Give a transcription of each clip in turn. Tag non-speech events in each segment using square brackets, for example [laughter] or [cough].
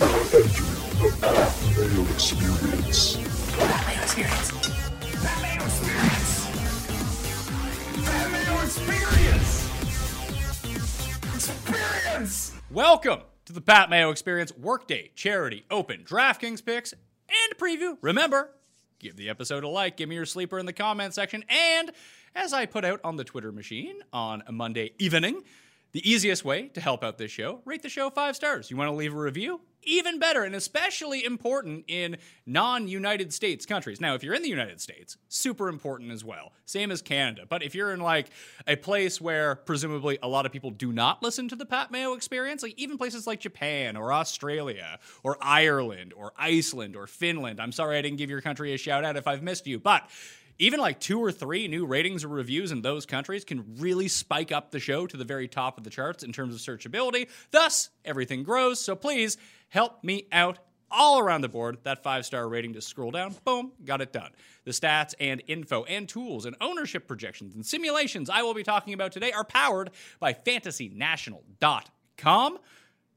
the Experience. Experience. Experience. Experience. Experience. Welcome to the Pat Mayo Experience Workday Charity Open DraftKings picks and preview. Remember, give the episode a like, give me your sleeper in the comment section, and as I put out on the Twitter machine on a Monday evening, the easiest way to help out this show, rate the show five stars. You want to leave a review? Even better, and especially important in non United States countries. Now, if you're in the United States, super important as well. Same as Canada. But if you're in like a place where presumably a lot of people do not listen to the Pat Mayo experience, like even places like Japan or Australia or Ireland or Iceland or Finland, I'm sorry I didn't give your country a shout out if I've missed you, but even like two or three new ratings or reviews in those countries can really spike up the show to the very top of the charts in terms of searchability. Thus, everything grows. So please help me out all around the board. That five star rating to scroll down, boom, got it done. The stats and info and tools and ownership projections and simulations I will be talking about today are powered by fantasynational.com.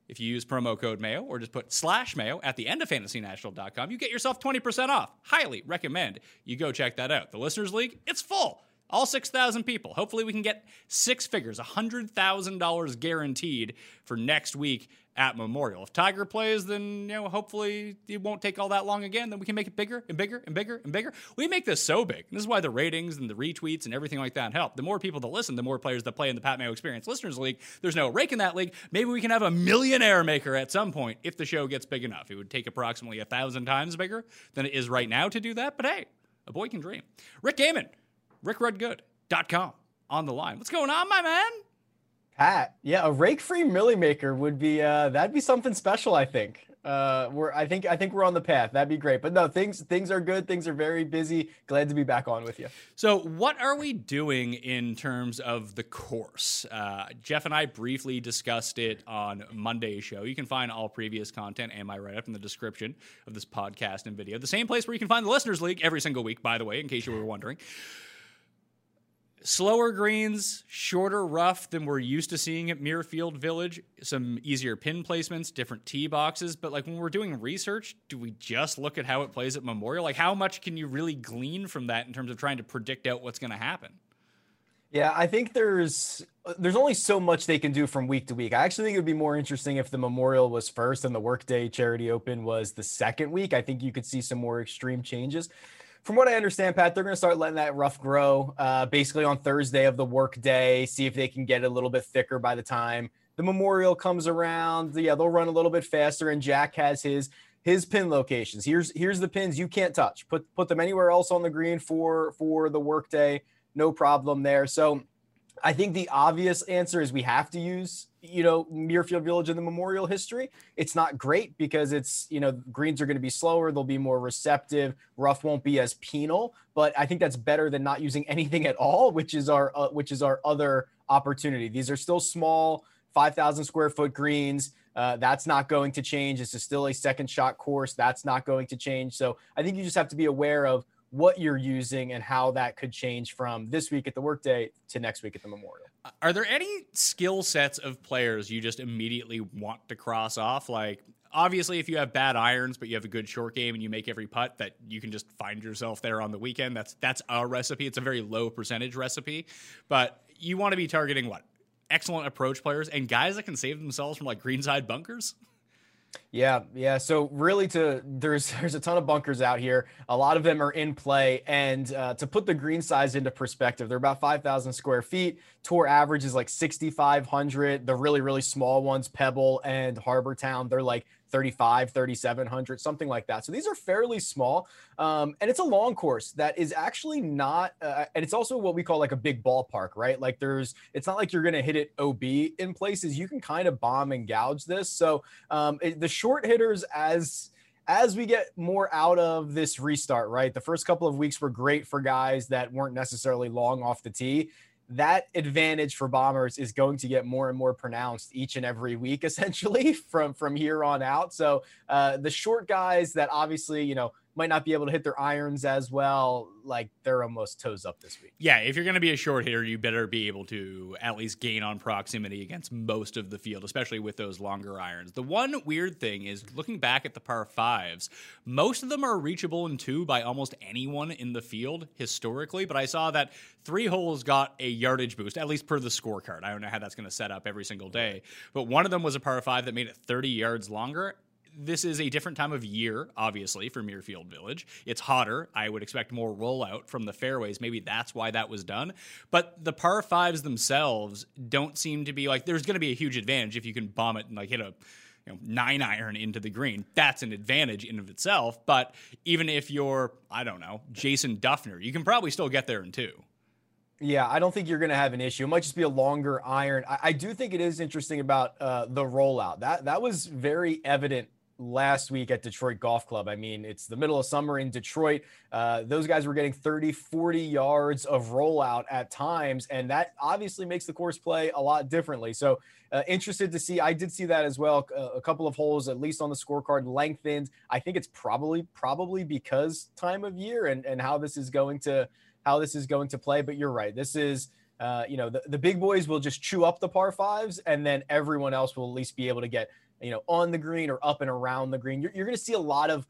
If you use promo code Mayo or just put slash Mayo at the end of fantasynational.com, you get yourself 20% off. Highly recommend you go check that out. The Listeners League, it's full. All 6,000 people. Hopefully, we can get six figures, $100,000 guaranteed for next week at Memorial. If Tiger plays, then you know hopefully it won't take all that long again. Then we can make it bigger and bigger and bigger and bigger. We make this so big. And this is why the ratings and the retweets and everything like that help. The more people that listen, the more players that play in the Pat Mayo Experience Listeners League. There's no rake in that league. Maybe we can have a millionaire maker at some point if the show gets big enough. It would take approximately a thousand times bigger than it is right now to do that. But hey, a boy can dream. Rick Gehman, rickrunsgood.com on the line. What's going on, my man? Pat, yeah, a rake-free millie maker would be uh that'd be something special, I think. Uh we're I think I think we're on the path. That'd be great. But no, things things are good. Things are very busy. Glad to be back on with you. So, what are we doing in terms of the course? Uh, Jeff and I briefly discussed it on Monday's show. You can find all previous content and my write up in the description of this podcast and video. The same place where you can find the Listeners League every single week, by the way, in case you were wondering slower greens, shorter rough than we're used to seeing at Muirfield Village. Some easier pin placements, different tee boxes. But like when we're doing research, do we just look at how it plays at Memorial? Like how much can you really glean from that in terms of trying to predict out what's going to happen? Yeah, I think there's there's only so much they can do from week to week. I actually think it would be more interesting if the Memorial was first and the Workday Charity Open was the second week. I think you could see some more extreme changes from what I understand, Pat, they're going to start letting that rough grow uh, basically on Thursday of the work day, see if they can get a little bit thicker by the time the memorial comes around. Yeah, they'll run a little bit faster, and Jack has his his pin locations. Here's here's the pins you can't touch. Put put them anywhere else on the green for for the workday. No problem there. So I think the obvious answer is we have to use, you know, Muirfield Village in the memorial history. It's not great because it's, you know, greens are going to be slower, they'll be more receptive, rough won't be as penal, but I think that's better than not using [laughs] anything at all, which is our uh, which is our other opportunity. These are still small 5,000 square foot greens. Uh, that's not going to change. This is still a second shot course. That's not going to change. So I think you just have to be aware of what you're using and how that could change from this week at the workday to next week at the memorial. Are there any skill sets of players you just immediately want to cross off? Like, obviously, if you have bad irons, but you have a good short game and you make every putt, that you can just find yourself there on the weekend. That's that's a recipe. It's a very low percentage recipe, but you want to be targeting what excellent approach players and guys that can save themselves from like greenside bunkers. Yeah, yeah. So really, to there's [laughs] there's a ton of bunkers out here. A lot of them are in play, and uh, to put the green size into perspective, they're about five thousand square feet. Tour average is like sixty five hundred. The really really small ones, Pebble and Harbour Town, they're like 35, 3,700, something like that. So these are fairly small. Um, and it's a long course that is actually not, uh, and it's also what we call like a big ballpark, right? Like there's, it's not like you're going to hit it OB in places. You can kind of bomb and gouge this. So um, it, the short hitters, as, as we get more out of this restart, right? The first couple of weeks were great for guys that weren't necessarily long off the tee that advantage for bombers is going to get more and more pronounced each and every week [laughs] essentially from from here on out. So uh, the short guys that obviously you know might not be able to hit their irons as well. Like they're almost toes up this week. Yeah, if you're going to be a short hitter, you better be able to at least gain on proximity against most of the field, especially with those longer irons. The one weird thing is looking back at the par fives, most of them are reachable in two by almost anyone in the field historically. But I saw that three holes got a yardage boost, at least per the scorecard. I don't know how that's going to set up every single day, but one of them was a par five that made it 30 yards longer this is a different time of year, obviously, for Muirfield Village. It's hotter. I would expect more rollout from the fairways. Maybe that's why that was done. But the par fives themselves don't seem to be like there's going to be a huge advantage if you can bomb it and like hit a you know, nine iron into the green. That's an advantage in of itself. But even if you're, I don't know, Jason Dufner, you can probably still get there in two. Yeah, I don't think you're going to have an issue. It might just be a longer iron. I, I do think it is interesting about uh, the rollout. That that was very evident last week at Detroit Golf Club. I mean, it's the middle of summer in Detroit. Uh, those guys were getting 30, 40 yards of rollout at times, and that obviously makes the course play a lot differently. So, uh, interested to see. I did see that as well. A, couple of holes, at least on the scorecard, lengthened. I think it's probably probably because time of year and and how this is going to how this is going to play. But you're right. This is. Uh, you know, the, the big boys will just chew up the par fives, and then everyone else will at least be able to get you know, on the green or up and around the green. You're, you're going to see a lot of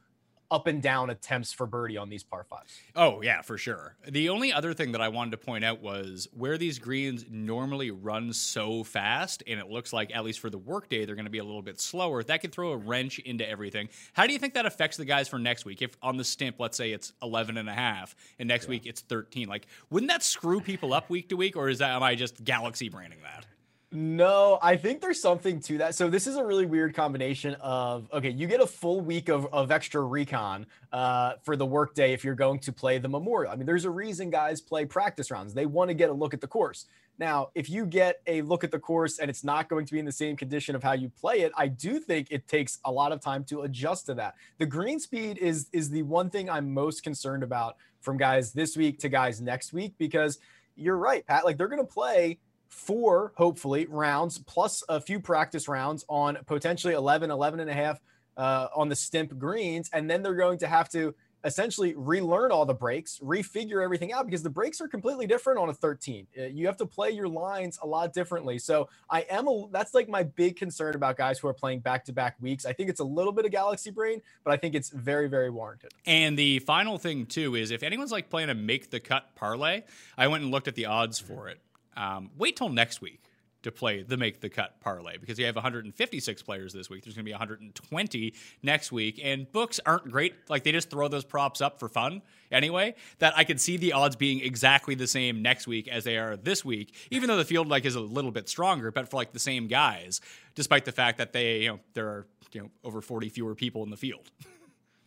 up and down attempts for birdie on these par fives. Oh, yeah, for sure. The only other thing that I wanted to point out was where these greens normally run so fast, and it looks like, at least for the workday, they're going to be a little bit slower. That could throw a wrench into everything. How do you think that affects the guys for next week? If on the stimp, let's say it's 11 and a half, and next yeah. week it's 13, like, wouldn't that screw people up week to week, or is that, am I just galaxy braining that? No, I think there's something to that. So this is a really weird combination of okay, you get a full week of, of extra recon uh, for the workday if you're going to play the memorial. I mean, there's a reason guys play practice rounds. They want to get a look at the course. Now, if you get a look at the course and it's not going to be in the same condition of how you play it, I do think it takes a lot of time to adjust to that. The green speed is is the one thing I'm most concerned about from guys this week to guys next week because you're right, Pat. Like they're going to play four, hopefully, rounds plus a few practice rounds on potentially 11, 11 and a half uh, on the stimp greens. And then they're going to have to essentially relearn all the breaks, refigure everything out because the breaks are completely different on a 13. Uh, you have to play your lines a lot differently. So I am a, that's like my big concern about guys who are playing back to back weeks. I think it's a little bit of galaxy brain, but I think it's very, very warranted. And the final thing too is if anyone's like playing a make the cut parlay, I went and looked at the odds for it. Um, wait till next week to play the make the cut parlay because you have 156 players this week. There's going to be 120 next week, and books aren't great. Like they just throw those props up for fun anyway. That I could see the odds being exactly the same next week as they are this week, even though the field like is a little bit stronger, but for like the same guys, despite the fact that they you know there are you know over 40 fewer people in the field. [laughs]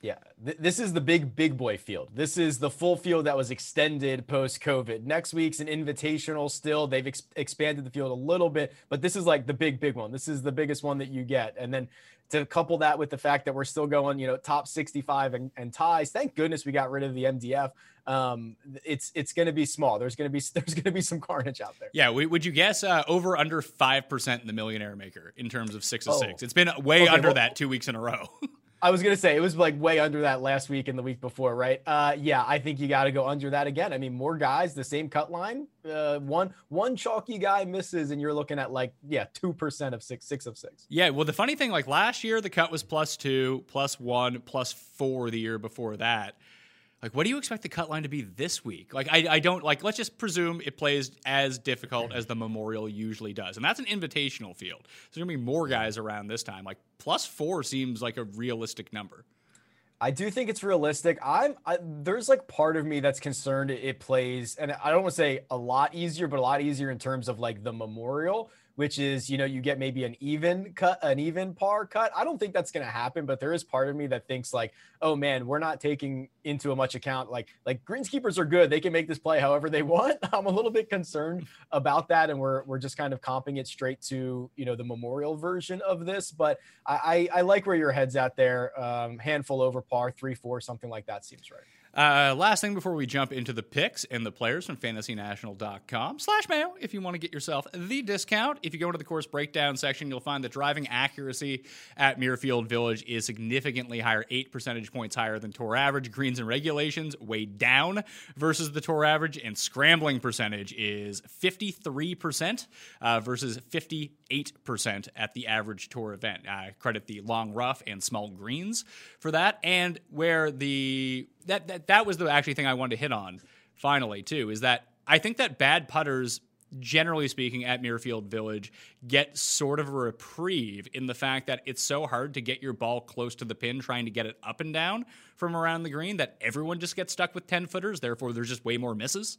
Yeah, th- this is the big, big boy field. This is the full field that was extended post COVID. Next week's an invitational still. They've ex- expanded the field a little bit, but this is like the big, big one. This is the biggest one that you get. And then to couple that with the fact that we're still going, you know, top 65 and, and ties. Thank goodness we got rid of the MDF. Um, it's it's going to be small. There's going to be [laughs] there's going to be some carnage out there. Yeah, would you guess uh, over under five percent in the Millionaire Maker in terms of six of oh. six? It's been way okay, under well, that two weeks in a row. [laughs] I was gonna say it was like way under that last week and the week before, right? Uh, yeah, I think you got to go under that again. I mean, more guys, the same cut line. Uh, one one chalky guy misses, and you're looking at like yeah, two percent of six, six of six. Yeah, well, the funny thing, like last year, the cut was plus two, plus one, plus four the year before that. Like, what do you expect the cut line to be this week? Like, I, I don't like. Let's just presume it plays as difficult as the Memorial usually does, and that's an invitational field. So there's gonna be more guys around this time. Like, plus four seems like a realistic number. I do think it's realistic. I'm I, there's like part of me that's concerned it plays, and I don't want to say a lot easier, but a lot easier in terms of like the Memorial which is you know you get maybe an even cut an even par cut. I don't think that's going to happen but there is part of me that thinks like oh man we're not taking into a much account like like greenskeepers are good. They can make this play however they [laughs] want. I'm a little bit concerned about that and we're we're just kind of comping it straight to you know the memorial version of this but i i, I like where your head's at there. Um, handful over par three four something like that seems right Uh, last thing before we jump into the picks and the players from fantasynational.com slash mayo if you want to get yourself the discount. If you go into the course breakdown section, you'll find that driving accuracy at Muirfield Village is significantly higher, eight percentage points higher than tour average. Greens and regulations way down versus the tour average, and scrambling percentage is 53% uh, versus 58% at the average tour event. I credit the long rough and small greens for that. And where the that, that that was the actually thing I wanted to hit on finally too is that I think that bad putters generally speaking at Muirfield Village get sort of a reprieve in the fact that it's so hard to get your ball close to the pin trying to get it up and down from around the green that everyone just gets stuck with 10 footers therefore there's just way more misses.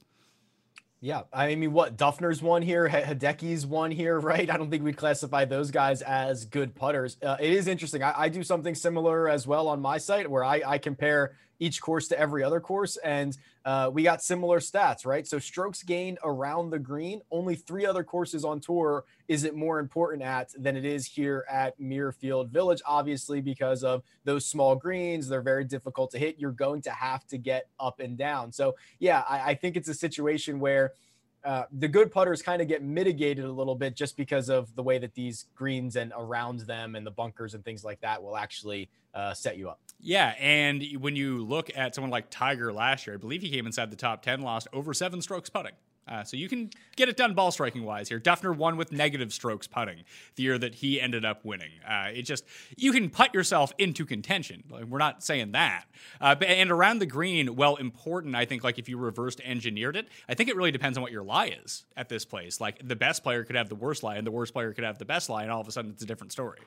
Yeah, I mean, what Dufner's won here, Hideki's won here, [laughs] right? I don't think we'd classify those guys as good putters. Uh, it is interesting. I, I, do something similar as well on my site where I, I compare each course to every other course. And uh, we got similar stats, right? So strokes gained around the green, only three other courses on tour is it more important at than it is here at Muirfield Village, obviously, because of those small greens. They're very difficult to hit. You're going to have to get up and down. So, yeah, I, I think it's a situation where uh, the good putters kind of get mitigated a little bit just because of the way that these greens and around them and the bunkers and things like that will actually uh, set you up. Yeah, and when you look at someone like Tiger last year, I believe he came inside the top ten, lost over seven strokes putting. Uh, so you can get it done ball striking wise here. Dufner won with negative strokes putting the year that he ended up winning. Uh, it just you can putt yourself into contention. Like, we're not saying that. Uh, but, and around the green, well, important. I think like if you reversed engineered it, I think it really depends on what your lie is at this place. Like the best player could have the worst lie, and the worst player could have the best lie, and all of a sudden it's a different story.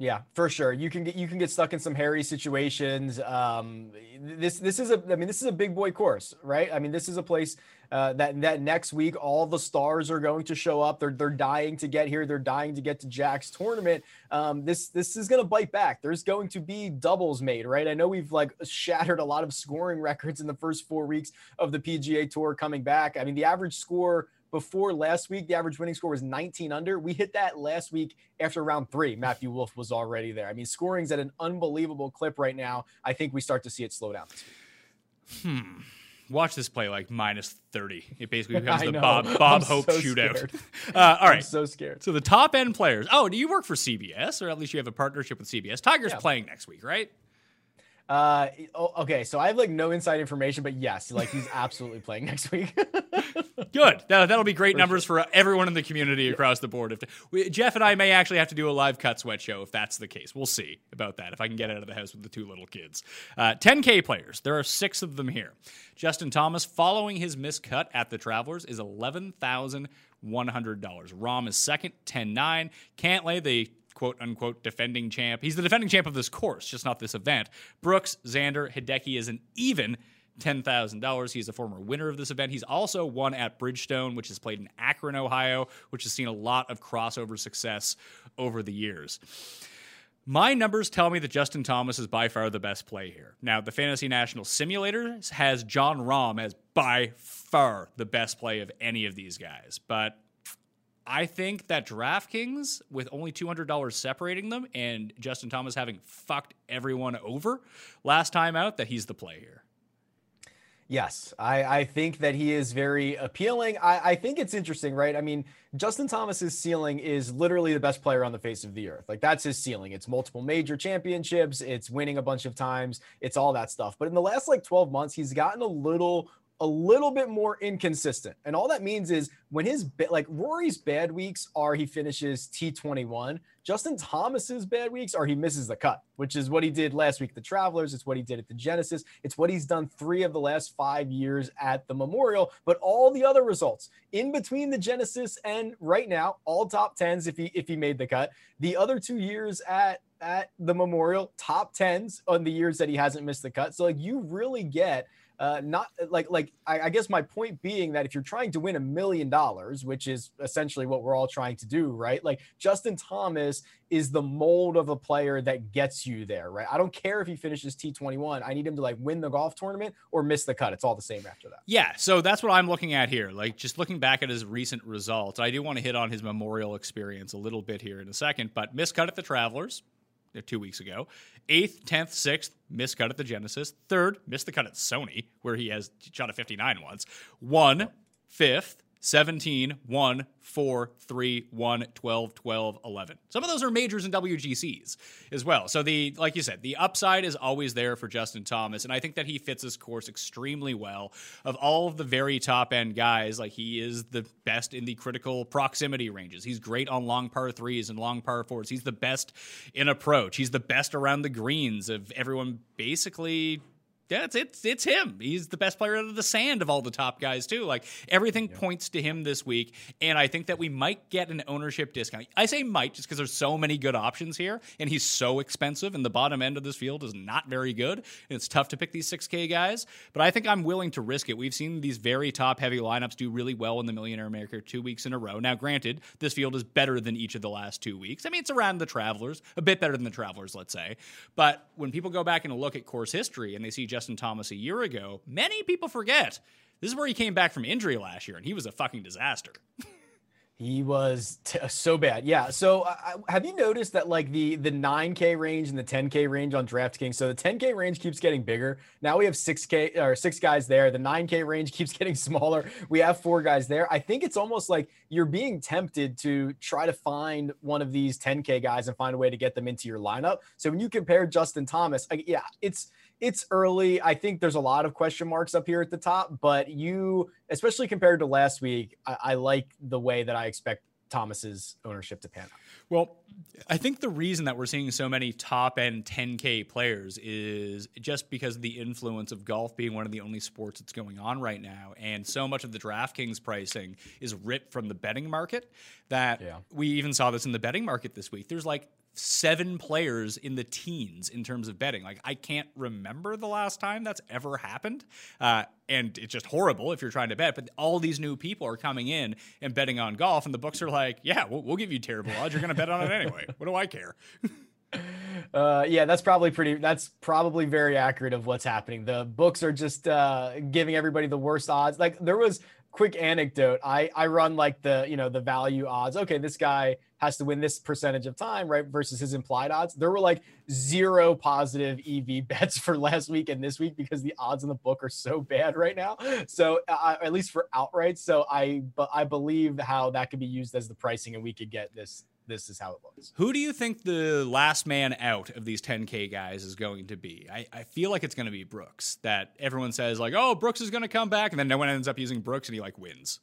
Yeah, for sure. You can get you can get stuck in some hairy situations. Um, this this is a I mean this is a big boy course, right? I mean this is a place uh, that that next week all the stars are going to show up. They're they're dying to get here. They're dying to get to Jack's tournament. Um, this this is going to bite back. There's going to be doubles made, right? I know we've like shattered a lot of scoring [laughs] records in the first four weeks of the PGA Tour coming back. I mean the average score before last week, the average winning score was 19 under. We hit that last week after round three. Matthew Wolff was already there. I mean, scoring's at an unbelievable clip right now. I think we start to see it slow down. Hmm. Watch this play like minus 30. It basically [laughs] becomes the Bob Bob I'm Hope so shootout. Uh, all right. I'm so scared. So the top end players. Oh, do you work for CBS or at least you have a partnership with CBS? Tiger's yeah. playing next week, right? Uh, okay, so I have like no inside information, but yes, like he's [laughs] absolutely playing next week. [laughs] Good. That, will be great for numbers sure. for everyone in the community yeah. across the board. If we, Jeff and I may actually have to do a live cut sweat show if that's the case. We'll see about that. If I can get out of the house with the two little kids. Uh, 10K players. There are six of them here. Justin Thomas, following his miscut at the Travelers, is eleven thousand one hundred dollars. Rahm is second, 10-9. Cantlay, the quote unquote defending champ. He's the defending champ of this course, just not this event. Brooks, Xander, Hideki is an even $10,000. He's a former winner of this event. He's also won at Bridgestone, which is played in Akron, Ohio, which has seen a lot of crossover success over the years. My numbers tell me that Justin Thomas is by far the best play here. Now, the Fantasy National Simulator has Jon Rahm as by far the best play of any of these guys, but I think that DraftKings, with only $200 separating them and Justin Thomas having fucked everyone over last time out, that he's the play here. Yes, I, I think that he is very appealing. I, I think it's interesting, right? I mean, Justin Thomas's ceiling is literally the best player on the face of the earth. Like that's his ceiling. It's multiple major championships, it's winning a bunch of times, it's all that stuff. But in the last like 12 months, he's gotten a little a little bit more inconsistent. And all that means is when his like Rory's bad weeks are he finishes T21, Justin Thomas's bad weeks are he misses the cut, which is what he did last week at the Travelers, it's what he did at the Genesis, it's what he's done 3 of the last 5 years at the Memorial, but all the other results in between the Genesis and right now all top 10s if he if he made the cut. The other 2 years at at the Memorial, top 10s on the years that he hasn't missed the cut. So like you really get uh, not like like I, I, guess my point being that if you're trying to win a million dollars, which is essentially what we're all trying to do, right? Like Justin Thomas is the mold of a player that gets you there, right? I don't care if he finishes T21. I need him to like win the golf tournament or miss the cut. It's all the same after that. Yeah, so that's what I'm looking at here. Like just looking back at his recent results, I do want to hit on his memorial experience a little bit here in a second, but miscut at the Travelers, uh, Uh, two weeks ago. Eighth, tenth, sixth, missed cut at the Genesis. Third, missed the cut at Sony, where he has shot a 59 once. One, fifth, 17, 1, 4, 3, 1, 12, 12, 11. Some of those are majors and WGCs as well. So the like you said, the upside is always there for Justin Thomas and I think that he fits this course extremely well. Of all of the very top end guys, like he is the best in the critical proximity ranges. He's great on long par 3s and long par 4s. He's the best in approach. He's the best around the greens of everyone basically yeah, it's it's it's him. He's the best player out of the sand of all the top guys too. Like everything yeah. points to him this week, and I think that we might get an ownership discount. I say might just because there's so many good options here, and he's so expensive, and the bottom end of this field is not very good, and it's tough to pick these 6K guys. But I think I'm willing to risk it. We've seen these very top heavy lineups do really well in the Millionaire Maker two weeks in a row. Now, granted, this field is better than each of the last two weeks. I mean, it's around the Travelers, a bit better than the Travelers, let's say. But when people go back and look at course history and they see Justin Thomas a year ago, many people forget this is where he came back from injury last year, and he was a fucking disaster. [laughs] He was t- so bad. Yeah. So uh, have you noticed that like the the 9k range and the 10k range on DraftKings? So the 10k range keeps getting bigger. Now we have 6k or six guys there. The 9k range [laughs] keeps getting smaller. We have four guys there. I think it's almost like you're being tempted to try to find one of these 10k guys and find a way to get them into your lineup. So when you compare Justin Thomas, like, yeah, it's it's early. I think there's a lot of question marks up here at the top, but you, especially compared to last week, I, I like the way that I expect Thomas's ownership to pan out. Well, I think the reason that we're seeing so many top end 10K players is just because of the influence of golf being one of the only sports that's going on right now. And so much of the DraftKings pricing is ripped from the betting market that yeah. we even saw this in the betting market this week. There's like seven players in the teens in terms of betting. Like I can't remember the last time that's ever happened, uh, and it's just horrible if you're trying to bet. But all these new people are coming in and betting on golf, and the books are like, "Yeah, we'll, we'll give you terrible odds. You're going to bet on it anyway. What do I care?" [laughs] Uh, yeah, that's probably pretty. That's probably very accurate of what's happening. The books are just uh, giving everybody the worst odds. Like there was quick anecdote. I I run like the you know the value odds. Okay, this guy has to win this percentage of time, right? Versus his implied odds. There were like zero positive EV [laughs] bets for last week and this week because the odds in the book are so bad right now. So uh, at least for outright. So I but I believe how that could be used as the pricing, and we could get this this is how it looks. Who do you think the last man out of these 10K guys is going to be? I, I feel like it's going to be Brooks. That everyone says, like, oh, Brooks is going to come back. And then no one ends up using Brooks and he like wins.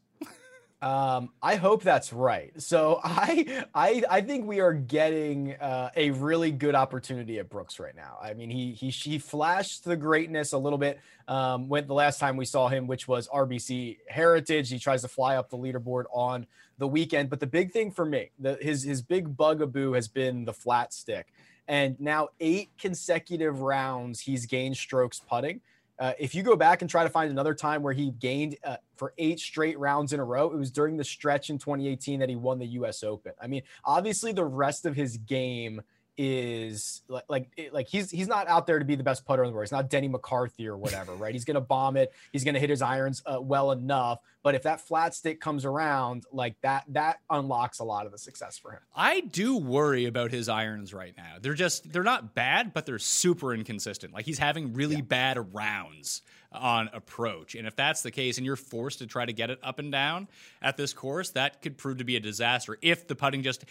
Um, I hope that's right. So [laughs] I I I think we are getting uh, a really good opportunity at Brooks right now. I mean, he he he flashed the greatness a little bit um, when the last time we saw him, which was RBC Heritage. He tries to fly up the leaderboard on the weekend, but the big thing for me, the, his his big bugaboo has been the flat stick, and now eight consecutive rounds he's gained strokes putting. Uh, if you go back and try to find another time where he gained uh, for eight straight rounds in a row, it was during the stretch in 2018 that he won the U.S. Open. I mean, obviously the rest of his game is like like like he's he's not out there to be the best putter in the world. He's not Denny McCarthy or whatever, right? He's gonna bomb it. He's gonna hit his irons uh, well enough. But if that flat stick comes around, like that, that unlocks a lot of the success for him. I do worry about his irons right now. They're just they're not bad, but they're super inconsistent. Like he's having really yeah. bad rounds on approach. And if that's the case and you're forced to try to get it up and down at this course, that could prove to be a disaster if the putting just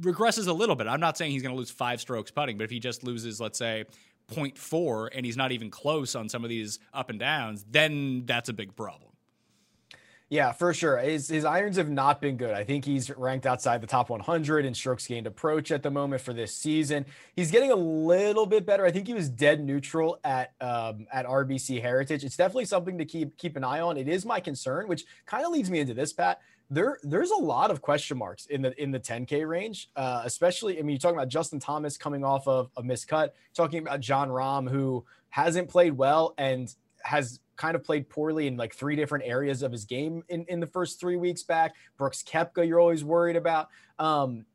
regresses a little bit. I'm not saying he's going to lose five strokes putting, but if he just loses, let's say, 0.4 and he's not even close on some of these up and downs, then that's a big problem. Yeah, for sure. His his irons have not been good. I think he's ranked outside the top 100 in strokes gained approach at the moment for this season. He's getting a little bit better. I think he was dead neutral at um, at RBC Heritage. It's definitely something to keep keep an eye on. It is my concern, which kind of leads me into this, Pat there there's a lot of question marks in the in the 10k range uh, especially i mean you're talking about justin thomas coming off of a miscut talking about jon rahm who hasn't played well and has kind of played poorly in like three different areas of his game in, in the first three weeks back. Brooks koepka you're always worried about. Um,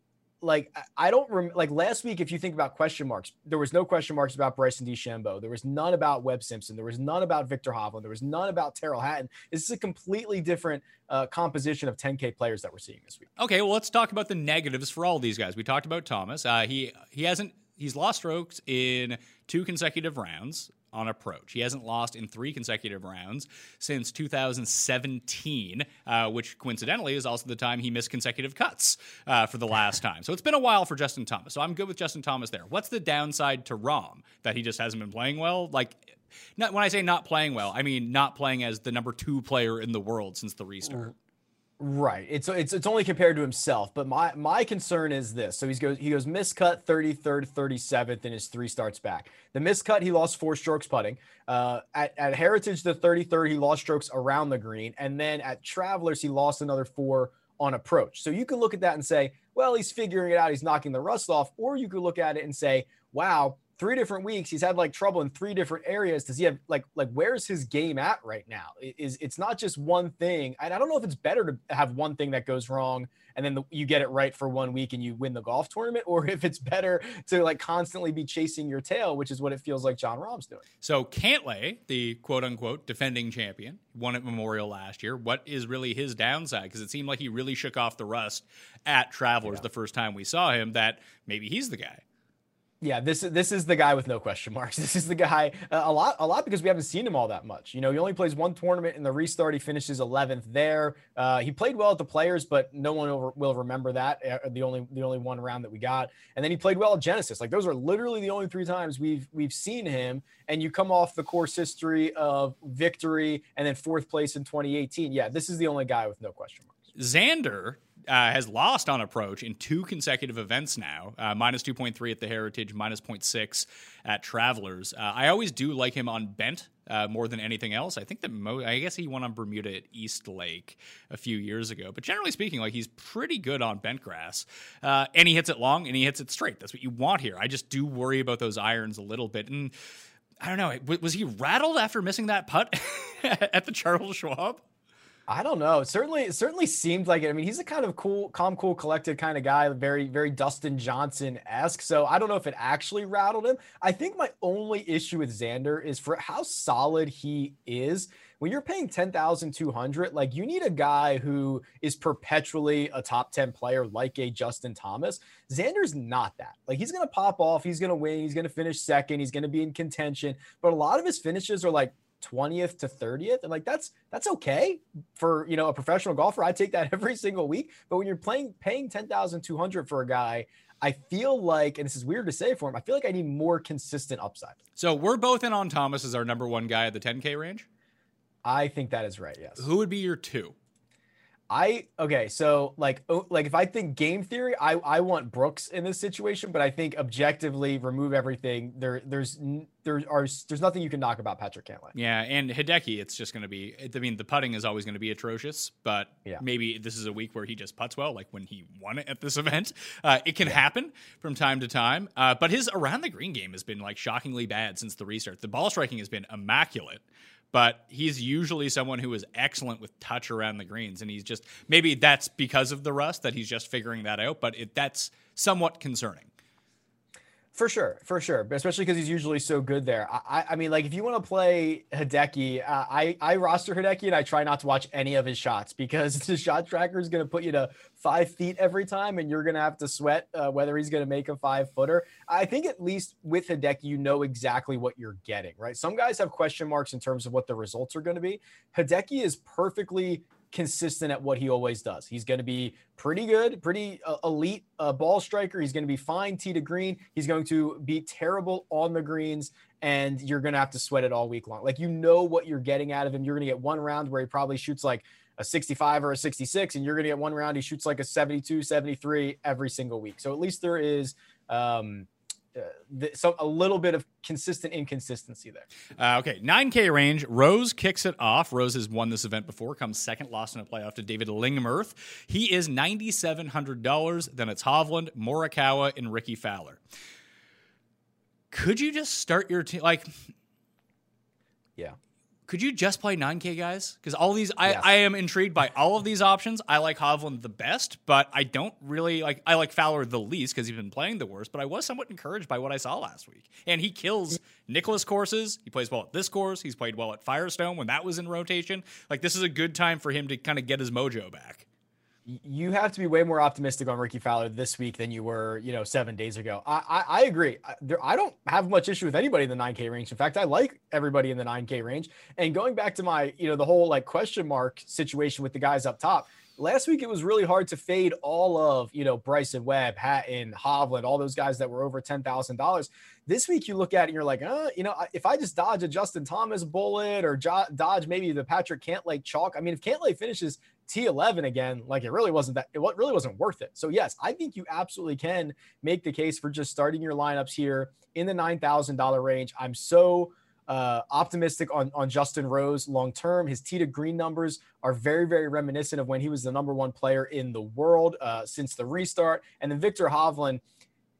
like I don't rem- like last week. If you think about question marks, there was no question marks about Bryson DeChambeau. There was none about Webb Simpson. There was none about Viktor Hovland. There was none about Tyrrell Hatton. This is a completely different uh, composition of 10K players that we're seeing this week. Okay, well let's talk about the negatives for all these guys. We talked about Thomas. Uh, he he hasn't he's lost strokes in two consecutive rounds on approach. He hasn't lost in three consecutive rounds since 2017, uh, which coincidentally is also the time he missed consecutive cuts uh, for the last time. So it's been a while for Justin Thomas. So I'm good with Justin Thomas there. What's the downside to Rahm that he just hasn't been playing well? Like, not, when I say not playing well, I mean not playing as the number two player in the world since the restart. Right. It's it's it's only compared to himself, but my my concern is this. So he goes he goes miscut 33rd, 37th in his three starts back. The miscut he lost four strokes putting. Uh, at at Heritage the 33rd he lost strokes around the green, and then at Travelers he lost another four on approach. So you could look at that and say, well, he's figuring it out, he's knocking the rust off, or you could look at it and say, wow, three different weeks he's had like trouble in three different areas. Does he have like like where's his game at right now? Is it's not just one thing. And i don't know if it's better to have one thing that goes wrong and then the, you get it right for one week and you win the golf tournament [laughs] or if it's better to like constantly be chasing your tail which is what it feels like jon rahm's doing. So cantlay the quote unquote defending champion won at memorial last year. What is really his downside? Because it seemed like he really shook off the rust at travelers yeah. the first time we saw him that maybe he's the guy yeah, this is this is the guy with no question marks. [laughs] This is the guy uh, a lot a lot because we haven't seen him all that much. You know, he only plays one tournament in the restart. He finishes 11th there. Uh, he played well at the Players, but no one will, will remember that. Uh, the only the only one round that we got, and then he played well at Genesis. Like those are literally the only three times we've we've seen him. And you come off the course history of victory and then fourth place in 2018. Yeah, this is the only guy with no question marks. Xander uh, has lost on approach in two consecutive events now, uh, minus 2.3 at the Heritage, minus 0.6 at Travelers. Uh, I always do like him on bent uh, more than anything else. I think that mo- I guess he won on Bermuda at East Lake a few years ago, but generally speaking, like he's pretty good on bent grass, uh, and he hits it long and he hits it straight. That's what you want here. I just do worry about those irons a little bit, and I don't know. Was he rattled after missing that putt [laughs] at the Charles Schwab? I don't know. It certainly, it certainly seemed like it. I mean, he's a kind of cool, calm, cool, collected kind of guy, very, very Dustin Johnson esque. So I don't know if it actually rattled him. I think my only issue with Xander is for how solid he is. When you're paying ten thousand two hundred, like you need a guy who is perpetually a top ten player, like a Justin Thomas. Xander's not that. Like he's gonna pop off, he's gonna win, he's gonna finish second, he's gonna be in contention. But a lot of his finishes are like 20th to 30th and like that's that's okay for you know a professional golfer. I take that [laughs] every single week but when you're playing paying 10200 for a guy i feel like and this is weird to say for him i feel like i need more consistent upside. So we're both in on thomas as our number one guy at the 10k range? I think that is right yes. Who would be your two I okay, so like oh, like if I think game theory, I I want Brooks in this situation, but I think objectively remove everything. There there's there are there's nothing you can knock about Patrick Cantlay. Yeah, and Hideki, it's just going to be. I mean, the putting is always going to be atrocious, but yeah. maybe this is a week where he just puts well, like when he won it at this [laughs] event. Uh, it can yeah. happen from time to time, uh, but his around the green game has been like shockingly bad since the restart. The ball striking has been immaculate but he's usually someone who is excellent with touch around the greens. And he's just maybe that's because of the rust that he's just figuring that out but it, that's somewhat concerning for sure, for sure, but especially because he's usually so good there. I, I mean, like if you want to play Hideki, uh, I I roster Hideki and I try not to watch any of his shots because [laughs] the shot tracker is going to put you to five feet every time, and you're going to have to sweat uh, whether he's going to make a five footer. I think at least with Hideki, you know exactly what you're getting, right? Some guys have question marks in terms of what the results are going to be. Hideki is perfectly consistent at what he always does. He's going to be pretty good, pretty uh, elite uh, ball striker. He's going to be fine tee to green. He's going to be terrible on the greens, and you're going to have to sweat it all week long. Like you know what you're getting out of him. You're going to get one round where he probably shoots like a 65 or a 66, and you're going to get one round he shoots like a 72, 73 every single week. So at least there is. Um, uh, the, so a little bit of consistent inconsistency there. Uh, okay, 9K range. Rose kicks it off. Rose has won this event before, comes second, lost in a playoff to David Lingmerth. He is $9,700. Then it's Hovland, Morikawa, and Rickie Fowler. Could you just start your team? Like, yeah could you just play 9K guys? Because all these, I, yes. I am intrigued by all of these options. I like Hovland the best, but I don't really like. I like Fowler the least because he's been playing the worst. But I was somewhat encouraged by what I saw last week, and he kills Nicklaus courses. He plays well at this course. He's played well at Firestone when that was in rotation. Like this is a good time for him to kind of get his mojo back. You have to be way more optimistic on Rickie Fowler this week than you were, you know, seven days ago. I I, I agree. I, there, I don't have much issue with anybody in the 9K range. In fact, I like everybody in the 9K range. And going back to my, you know, the whole like question mark situation with the guys up top. Last week it was really hard to fade all of, you know, Bryson Webb, Hatton, Hovland, all those guys that were over ten thousand dollars. This week you look at it and you're like, uh, you know, if I just dodge a Justin Thomas bullet or jo- dodge maybe the Patrick Cantlay chalk. I mean, if Cantlay finishes T11 again, like it really wasn't that it really wasn't worth it. So yes, I think you absolutely can make the case for just starting your lineups here in the nine thousand dollar range. I'm so uh, optimistic on on Justin Rose long term. His tee to green numbers are very very reminiscent of when he was the number one player in the world uh, since the restart. And then Viktor Hovland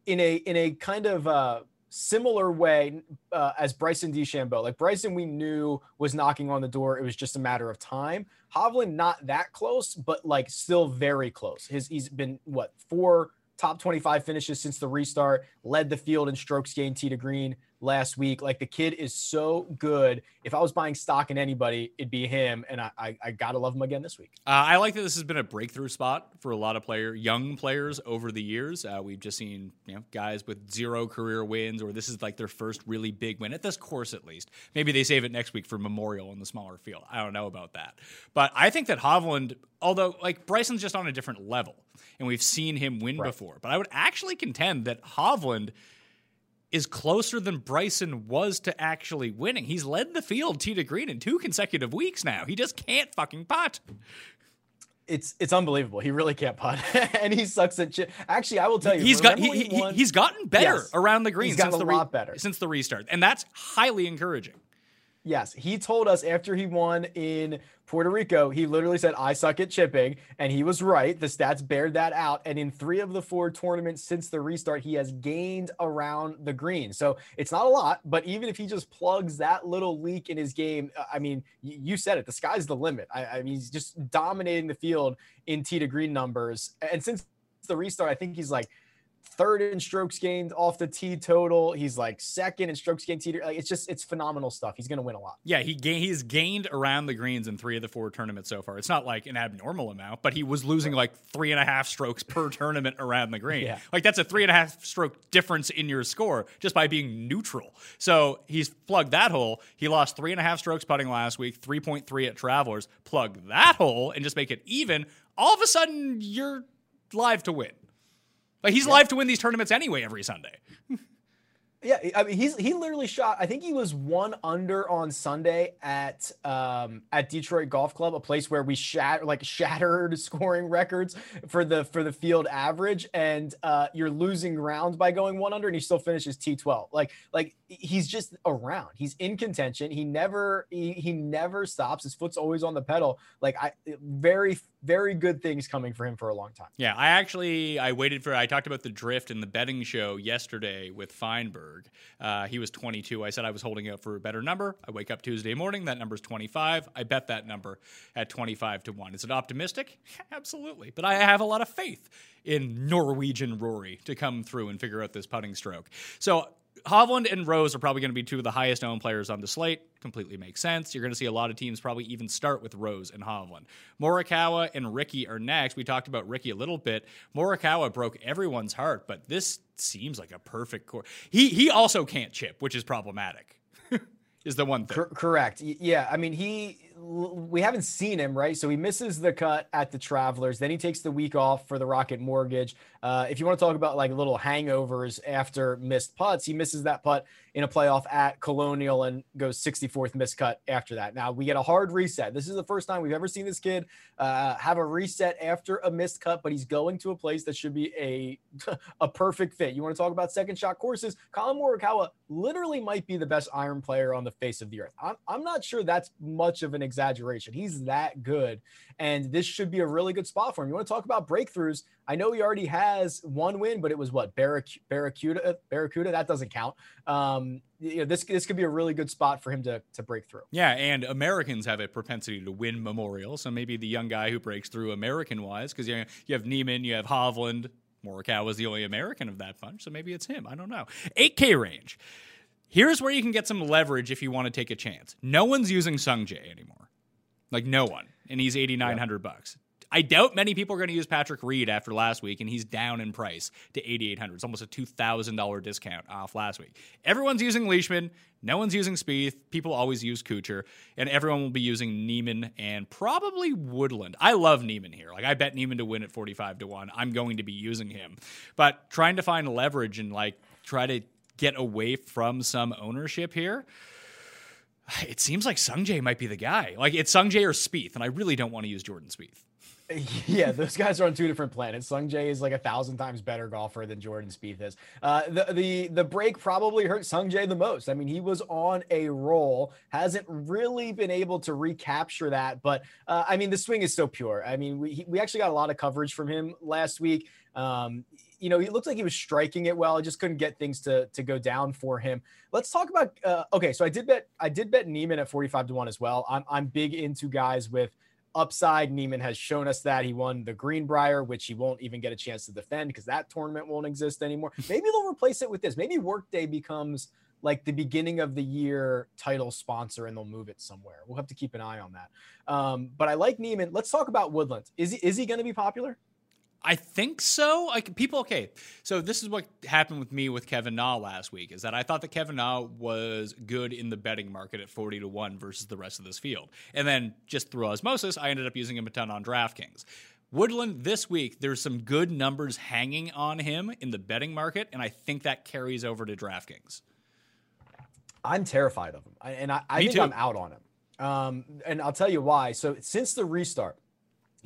in a in a kind of uh, similar way uh, as Bryson DeChambeau. Like Bryson, we knew was knocking on the door. It was just a matter of time. Hovland, not that close, but like still very close. His he's been what four top 25 finishes since the restart, led the field in strokes gained tee to green last week. Like the kid is so good. If I was buying stock in anybody, it'd be him, and I I, I gotta love him again this week. Uh, I like that this has been a breakthrough spot for a lot of player, young players over the years. Uh, we've just seen you know guys with zero career wins, or this is like their first really big win at this course at least. Maybe they save it next week for Memorial in the smaller field. I don't know about that, but I think that Hovland, although like Bryson's just on a different level, and we've seen him win right. before, but I would actually contend that Hovland is closer than Bryson was to actually winning. He's led the field tee to green in two consecutive weeks now. He just can't fucking putt. It's it's unbelievable. He really can't putt, [laughs] and he sucks at chip. Actually, I will tell you, he's got he, he, he's gotten better yes. around the green. He's gotten a re- lot better since the restart, and that's highly encouraging. Yes, he told us after he won in Puerto Rico, he literally said, I suck at chipping. And he was right. The stats bared that out. And in three of the four tournaments since the restart, he has gained around the green. So it's not a lot, but even if he just plugs that little leak in his game, uh, I mean, you said it, the sky's the limit. I, I mean, he's just dominating the field in tee to green numbers. And since the restart, I think he's like third in strokes gained off the tee total. He's like second in strokes gained tee. Like it's just it's phenomenal stuff. He's going to win a lot. Yeah, he ga- he's gained around the greens in three of the four tournaments so far. It's not like an abnormal amount, but he was losing like three and a half strokes per [laughs] tournament around the green. Yeah. Like that's a three and a half stroke difference in your score just by being neutral. So he's plugged that hole. He lost three and a half strokes putting last week, three point three at Travelers. Plug that hole and just make it even. All of a sudden, you're live to win. Like he's yeah. live to win these tournaments anyway every Sunday. [laughs] Yeah, I mean he's he literally shot. I think he was one under on Sunday at um at Detroit Golf Club, a place where we shat like shattered [laughs] scoring records for the for the field average, and uh, you're losing rounds by going one under, and he still finishes T12. Like like he's just around. He's in contention. He never he, he never stops. His foot's always on the pedal. Like I very very good things coming for him for a long time. Yeah, I actually I waited for I talked about the drift in the betting show yesterday with Feinberg. Uh, he was 22. I said I was holding out for a better number. I wake up Tuesday morning, that number's 25. I bet that number at 25 to 1. Is it optimistic? [laughs] Absolutely. But I have a lot of faith in Norwegian Rory to come through and figure out this putting stroke. So Hovland and Rose are probably going to be two of the highest owned players on the slate. Completely makes sense. You're going to see a lot of teams probably even start with Rose and Hovland. Morikawa and Rickie are next. We talked about Rickie a little bit. Morikawa broke everyone's heart, but this seems like a perfect core. He he also can't chip, which is problematic. [laughs] is the one thing. Cor- correct. Yeah, I mean he we haven't seen him, right? So he misses the cut at the Travelers. Then he takes the week off for the Rocket Mortgage. Uh, if you want to talk about like little hangovers after missed putts, he misses that putt in a playoff at Colonial and goes 64th miscut after that. Now we get a hard reset. This is the first time we've ever seen this kid uh, have a reset after a missed cut, but he's going to a place that should be a [laughs] a perfect fit. You want to talk about second shot courses? Collin Morikawa literally might be the best iron player on the face of the earth. I'm, I'm not sure that's much of an exaggeration. He's that good. And this should be a really good spot for him. You want to talk about breakthroughs? I know he already has one win, but it was what Barrac- Barracuda. Barracuda that doesn't count. Um, you know, this this could be a really good spot for him to to break through. Yeah, and Americans have a propensity to win Memorial, so maybe the young guy who breaks through American wise, because you, know, you have Niemann, you have Hovland. Morikawa was the only American of that bunch, so maybe it's him. I don't know. 8K range. Here's where you can get some leverage if you want to take a chance. No one's using Sungjae anymore. Like no one. And he's 8900 bucks. I doubt many people are going to use Patrick Reed after last week, and he's down in price to 8,800. It's almost a $2,000 discount off last week. Everyone's using Leishman. No one's using Spieth. People always use Kuchar, and everyone will be using Niemann and probably Woodland. I love Niemann here. Like I bet Niemann to win at 45 to 1. I'm going to be using him. But trying to find leverage and like try to get away from some ownership here it seems like Sungjae might be the guy. Like it's Sungjae or Spieth, and I really don't want to use Jordan Spieth. [laughs] Yeah, those guys are on two different planets. Sung Jae is like a thousand times better golfer than Jordan Spieth is. Uh, the the the break probably hurt Sung Jae the most. I mean, he was on a roll, hasn't really been able to recapture that. But uh, I mean, the swing is so pure. I mean, we he, we actually got a lot of coverage from him last week. Um, you know, he looked like he was striking it well. I just couldn't get things to to go down for him. Let's talk about. Uh, okay, so I did bet I did bet Niemann at forty five to one as well. I'm I'm big into guys with upside. Niemann has shown us that he won the Greenbrier, which he won't even get a chance to defend because that tournament won't exist anymore. [laughs] Maybe they'll replace it with this. Maybe Workday becomes like the beginning of the year title sponsor and they'll move it somewhere. We'll have to keep an eye on that. Um, but I like Niemann. Let's talk about Woodland. Is he is he going to be popular? I think so. Like people, okay. So this is what happened with me with Kevin Na last week. Is that I thought that Kevin Na was good in the betting market at forty to one versus the rest of this field, and then just through osmosis, I ended up using him a ton on DraftKings. Woodland this week, there's some good numbers hanging on him in the betting market, and I think that carries over to DraftKings. I'm terrified of him, and I, I think too. I'm out on him. Um, and I'll tell you why. So since the restart,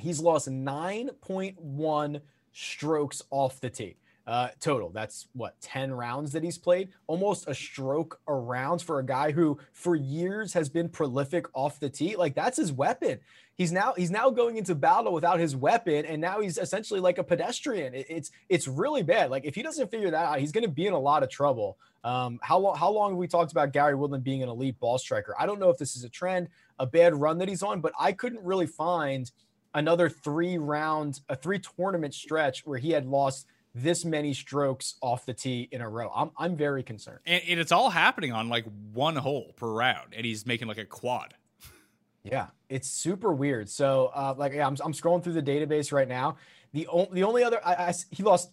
he's lost 9.1 strokes off the tee. Uh, total. That's what 10 rounds that he's played. Almost a stroke a round for a guy who for years has been prolific off the tee. Like that's his weapon. He's now he's now going into battle without his weapon, and now he's essentially like a pedestrian. It, it's it's really bad. Like if he doesn't figure that out, he's going to be in a lot of trouble. Um, how long how long have we talked about Gary Woodland being an elite ball striker? I don't know if this is a trend, a bad run that he's on, but I couldn't really find another three round, a three tournament stretch where he had lost this many strokes off the tee in a row. I'm I'm very concerned. And, and, it's all happening on like one hole per round, and he's making like a quad. Yeah, it's super weird. So, uh, like, yeah, I'm, I'm scrolling through the database right now. The only the only other I, I, he lost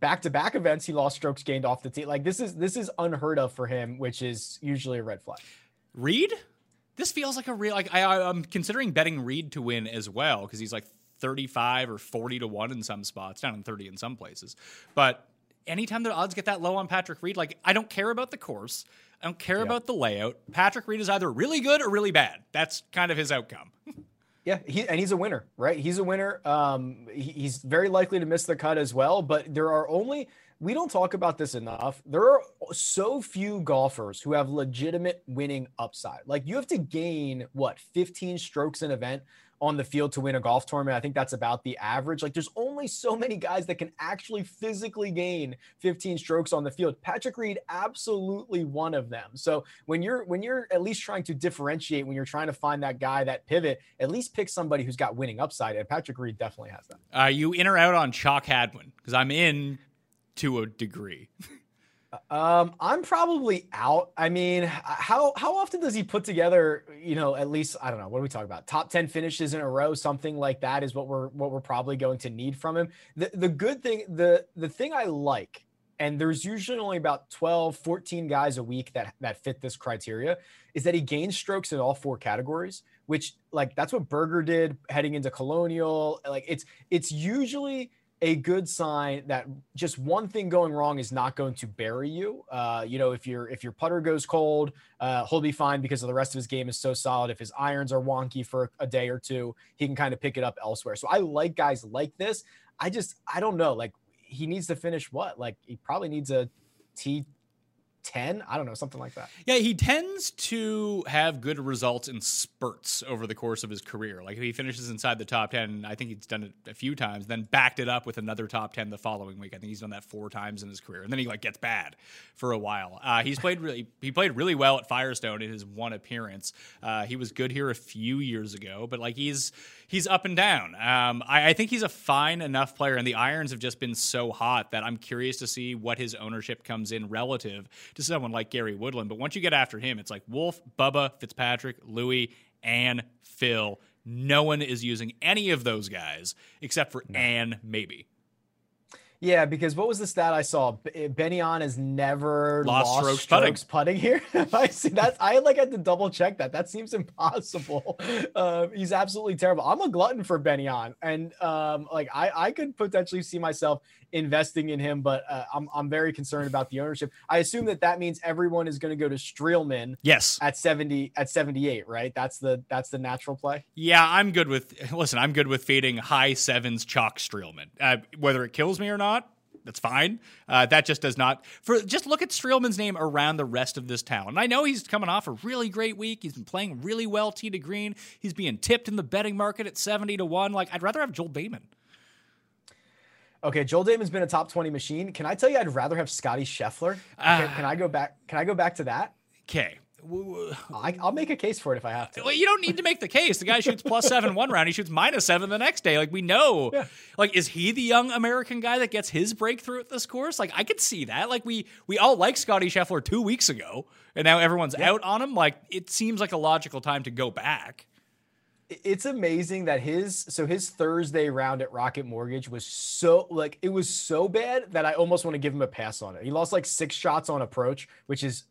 back to back events. He lost strokes gained off the tee. Like this is this is unheard of for him, which is usually a red flag. Reed, this feels like a real like I, I'm considering betting Reed to win as well because he's like 35 or 40 to 1 in some spots, down in 30 in some places. But anytime the odds get that low on Patrick Reed, like I don't care about the course. I don't care yep. about the layout. Patrick Reed is either really good or really bad. That's kind of his outcome. [laughs] yeah, he, and he's a winner, right? He's a winner. Um, he, he's very likely to miss the cut as well, but there are only we don't talk about this enough. There are so few golfers who have legitimate winning upside. Like you have to gain what 15 strokes an event on the field to win a golf tournament. I think that's about the average. Like there's only so many guys that can actually physically gain 15 strokes on the field. Patrick Reed absolutely one of them. So when you're when you're at least trying to differentiate when you're trying to find that guy that pivot, at least pick somebody who's got winning upside and Patrick Reed definitely has that. Are you in or out on Chalk Hadwin? Because I'm in to a degree. Um, I'm probably out. I mean, how how often does he put together, you know, at least I don't know, what are we talking about? Top 10 finishes in a row, something like that is what we're what we're probably going to need from him. The the good thing, the the thing I like, and there's usually only about 12, 14 guys a week that that fit this criteria, is that he gains strokes in all four categories, which like that's what Berger did heading into Colonial. Like it's it's usually a good sign that just one thing going wrong is not going to bury you. Uh, you know, if your if your putter goes cold, uh, he'll be fine because the rest of his game is so solid. If his irons are wonky for a day or two, he can kind of pick it up elsewhere. So I like guys like this. I just I don't know. Like he needs to finish what? Like he probably needs a T 10 i don't know something like that. Yeah he tends to have good results in spurts over the course of his career. Like if he finishes inside the top 10 i think he's done it a few times then backed it up with another top 10 the following week. I think he's done that four times in his career and then he like gets bad for a while. Uh, he's played really he played really well at firestone in his one appearance. Uh, he was good here a few years ago but like he's he's up and down um, I, I think he's a fine enough player and the irons have just been so hot that i'm curious to see what his ownership comes in relative to someone like Gary Woodland. But once you get after him, it's like Wolff, Bubba, Fitzpatrick, Louis, and Phil. no one is using any of those guys except for An, maybe. Yeah, because what was the stat I saw? B- Ben An has never Lost lost, strokes strokes, putting. putting. here. [laughs] I see that. I like had to double check that. That seems impossible. Uh, [laughs] he's absolutely terrible. I'm a glutton for Ben An, and um, like I, I could potentially see myself investing in him, but uh, I'm, I'm very concerned about the ownership. I assume that that means everyone is going to go to Streelman Yes. at 70 at 78, right? That's the that's the natural play. Yeah, I'm good with. [laughs] Listen, I'm good with fading high sevens chalk Streelman. Uh, whether it kills me or not, that's fine. Uh, that just does not. For just look at Streelman's name around the rest of this town. And I know he's coming off a really great week. He's been playing really well, tee to green. He's being tipped in the betting market at seventy to one. Like I'd rather have Joel Dahmen. Okay, Joel Dahmen's been a top 20 machine. Can I tell you I'd rather have Scotty Scheffler? Can, can I ah. go back? Can I go back to that? Okay. I, I'll make a case for it if I have to. Well, you don't need to make the case. The guy shoots plus [laughs] seven one round. He shoots minus seven the next day. Like we know. Like is he the young American guy that gets his breakthrough at this course? Like I could see that. Like we we all liked Scotty Scheffler two weeks ago, and now everyone's out on him. Like it seems like a logical time to go back. It's amazing that his so his Thursday round at Rocket Mortgage was so like it was so bad that I almost want to give him a pass on it. He lost like six shots on approach, which is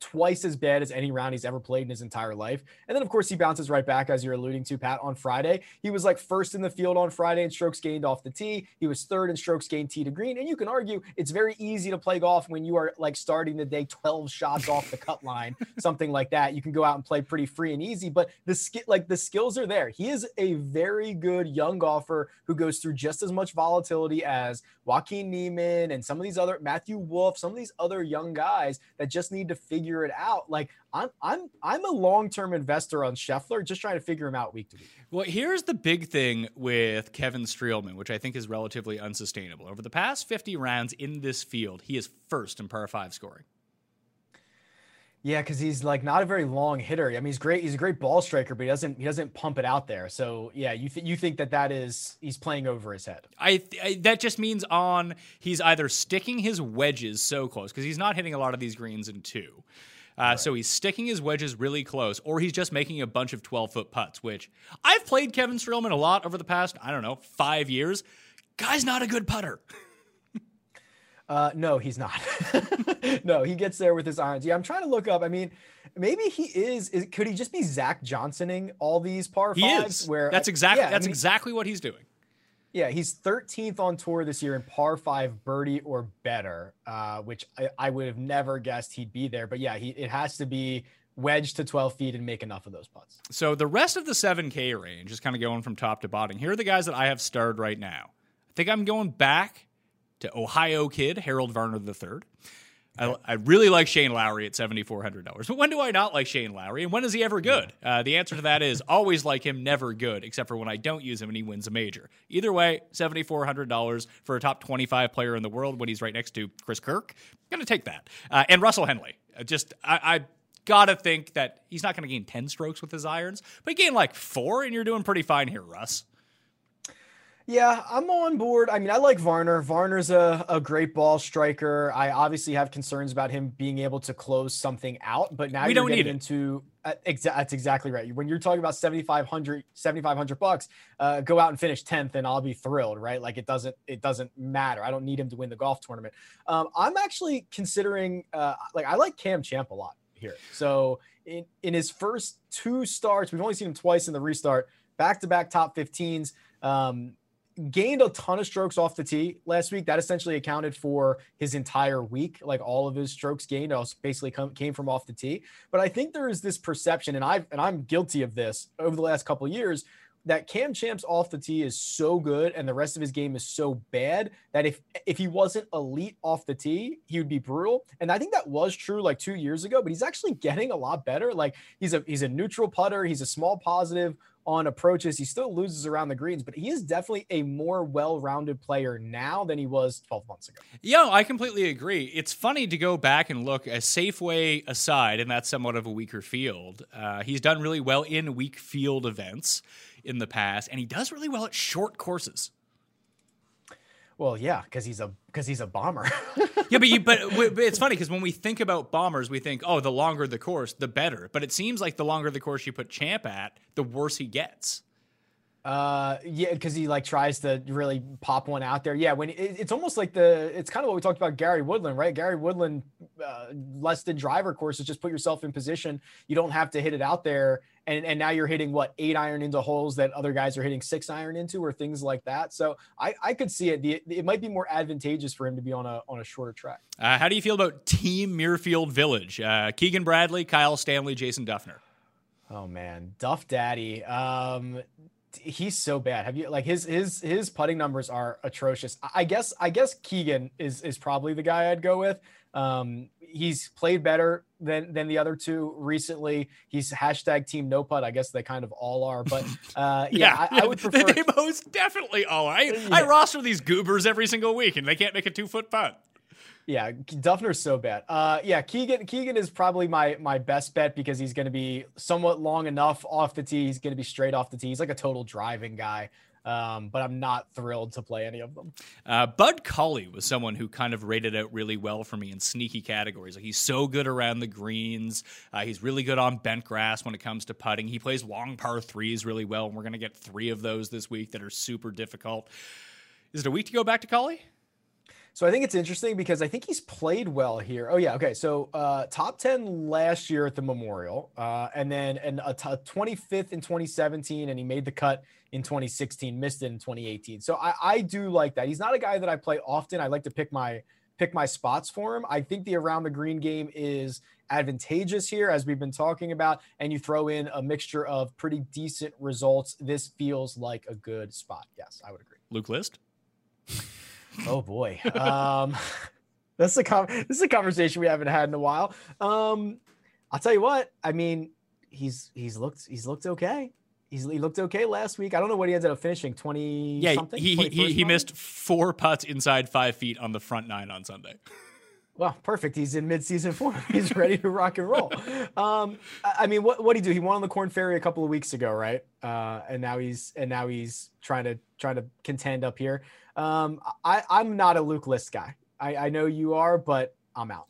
twice as bad as any round he's ever played in his entire life. And then of course he bounces right back as you're alluding to Pat on Friday. He was like first in the field on Friday in strokes gained off the tee. He was third in strokes gained tee to green. And you can argue it's very easy to play golf when you are like starting the day 12 shots off the cut line, [laughs] something like that. You can go out and play pretty free and easy, but the skill like the skills are there. He is a very good young golfer who goes through just as much volatility as Joaquin Niemann and some of these other Matthew Wolff, some of these other young guys that just need to figure it out. Like I'm I'm I'm a long-term investor on Scheffler, just trying to figure him out week to week. Well, here's the big thing with Kevin Streelman, which I think is relatively unsustainable. Over the past 50 rounds in this field, he is first in par five scoring. Yeah, because he's like not a very long hitter. I mean, he's great. He's a great ball striker, but he doesn't he doesn't pump it out there. So yeah, you th- you think that that is he's playing over his head. I, I that just means on he's either sticking his wedges so close because he's not hitting a lot of these greens in two. Uh, So he's sticking his wedges really close, or he's just making a bunch of 12 foot putts, which I've played Kevin Streelman a lot over the past, I don't know, five years. Guy's not a good putter. [laughs] Uh, no, he's not. [laughs] no, he gets there with his irons. Yeah, I'm trying to look up. I mean, maybe he is. is could he just be Zach Johnsoning all these par He fives? is. Where that's exactly yeah, I that's mean, exactly what he's doing. Yeah, he's 13th on tour this year in par five birdie or better, uh, which I, I would have never guessed he'd be there. But yeah, he it has to be wedged to 12 feet and make enough of those putts. So the rest of the 7K range is kind of going from top to bottom. Here are the guys that I have starred right now. I think I'm going back to Ohio kid Harold Varner III. I, I really like Shane Lowry at $7,400. But when do I not like Shane Lowry? And when is he ever good? Uh, the answer to that is [laughs] always like him, never good, except for when I don't use him and he wins a major. Either way, $7,400 for a top 25 player in the world when he's right next to Chris Kirk. I'm going to take that. Uh, and Russell Henley. Uh, Just, I, I got to think that he's not going to gain 10 strokes with his irons, but he gained like four, and you're doing pretty fine here, Russ. Yeah, I'm on board. I mean, I like Varner. Varner's a, a great ball striker. I obviously have concerns about him being able to close something out, but now We you're don't need into uh, exa- that's exactly right. When you're talking about 7500 7500 bucks, uh, go out and finish 10th and I'll be thrilled, right? Like it doesn't it doesn't matter. I don't need him to win the golf tournament. Um, I'm actually considering uh, like I like Cam Champ a lot here. So in in his first two starts, we've only seen him twice in the restart, back-to-back top 15s. Um, gained a ton of strokes off the tee last week. That essentially accounted for his entire week. Like all of his strokes gained also basically come, came from off the tee. But I think there is this perception, and I've and I'm guilty of this over the last couple years, that Cam Champ's off the tee is so good and the rest of his game is so bad that if if he wasn't elite off the tee, he would be brutal. And I think that was true like two years ago, but he's actually getting a lot better. Like he's a he's a neutral putter, he's a small positive on approaches. He still loses around the greens, but he is definitely a more well-rounded player now than he was 12 months ago. Yeah, I completely agree. It's funny to go back and look a Safeway aside, and that's somewhat of a weaker field. Uh, he's done really well in weak field events in the past, and he does really well at short courses. Well, yeah, because he's a because he's a bomber. [laughs] Yeah, but you, but, [laughs] but it's funny because when we think about bombers, we think, oh, the longer the course, the better. But it seems like the longer the course you put Champ at, the worse he gets. Uh, yeah, because he like tries to really pop one out there. Yeah, when it, it's almost like the it's kind of what we talked about Gary Woodland, right? Gary Woodland, uh, less than driver courses, just put yourself in position. You don't have to hit it out there, and and now you're hitting what eight iron into holes that other guys are hitting six iron into, or things like that. So I I could see it. The, it might be more advantageous for him to be on a on a shorter track. Uh, how do you feel about Team Muirfield Village? Uh, Keegan Bradley, Kyle Stanley, Jason Dufner. Oh man, Duff Daddy. Um, he's so bad. Have you like his his his putting numbers are atrocious. I guess I guess Keegan is is probably the guy I'd go with. Um, he's played better than than the other two recently. He's hashtag team no putt. I guess they kind of all are, but [laughs] uh, yeah, yeah, I, I, would [laughs] prefer. They most definitely all. I yeah. I roster these goobers every single week, and they can't make a two foot putt. Yeah, Dufner's so bad. Uh, yeah, Keegan Keegan is probably my my best bet because he's going to be somewhat long enough off the tee. He's going to be straight off the tee. He's like a total driving guy. Um, but I'm not thrilled to play any of them. Uh, Bud Cauley was someone who kind of rated out really well for me in sneaky categories. Like he's so good around the greens. Uh, he's really good on bent grass when it comes to putting. He plays long par threes really well, and we're going to get three of those this week that are super difficult. Is it a week to go back to Cauley? So I think it's interesting because I think he's played well here. Oh yeah, okay. So uh, top ten last year at the Memorial, uh, and then and a t- 25th in 2017, and he made the cut in 2016, missed it in 2018. So I, I do like that. He's not a guy that I play often. I like to pick my pick my spots for him. I think the around the green game is advantageous here, as we've been talking about, and you throw in a mixture of pretty decent results. This feels like a good spot. Yes, I would agree. Luke List. [laughs] Oh boy. Um, [laughs] that's a com- this is a conversation we haven't had in a while. Um, I'll tell you what. I mean, he's he's looked he's looked okay. He's, he looked okay last week. I don't know what he ended up finishing. Twenty. Yeah, something? he he, he missed four putts inside five feet on the front nine on Sunday. Well, perfect. He's in mid-season form. [laughs] He's ready to rock and roll. Um, I mean, what what did he do? He won on the Corn Ferry a couple of weeks ago, right? Uh, and now he's and now he's trying to trying to contend up here. Um, I, I'm not a Luke List guy. I, I know you are, but I'm out.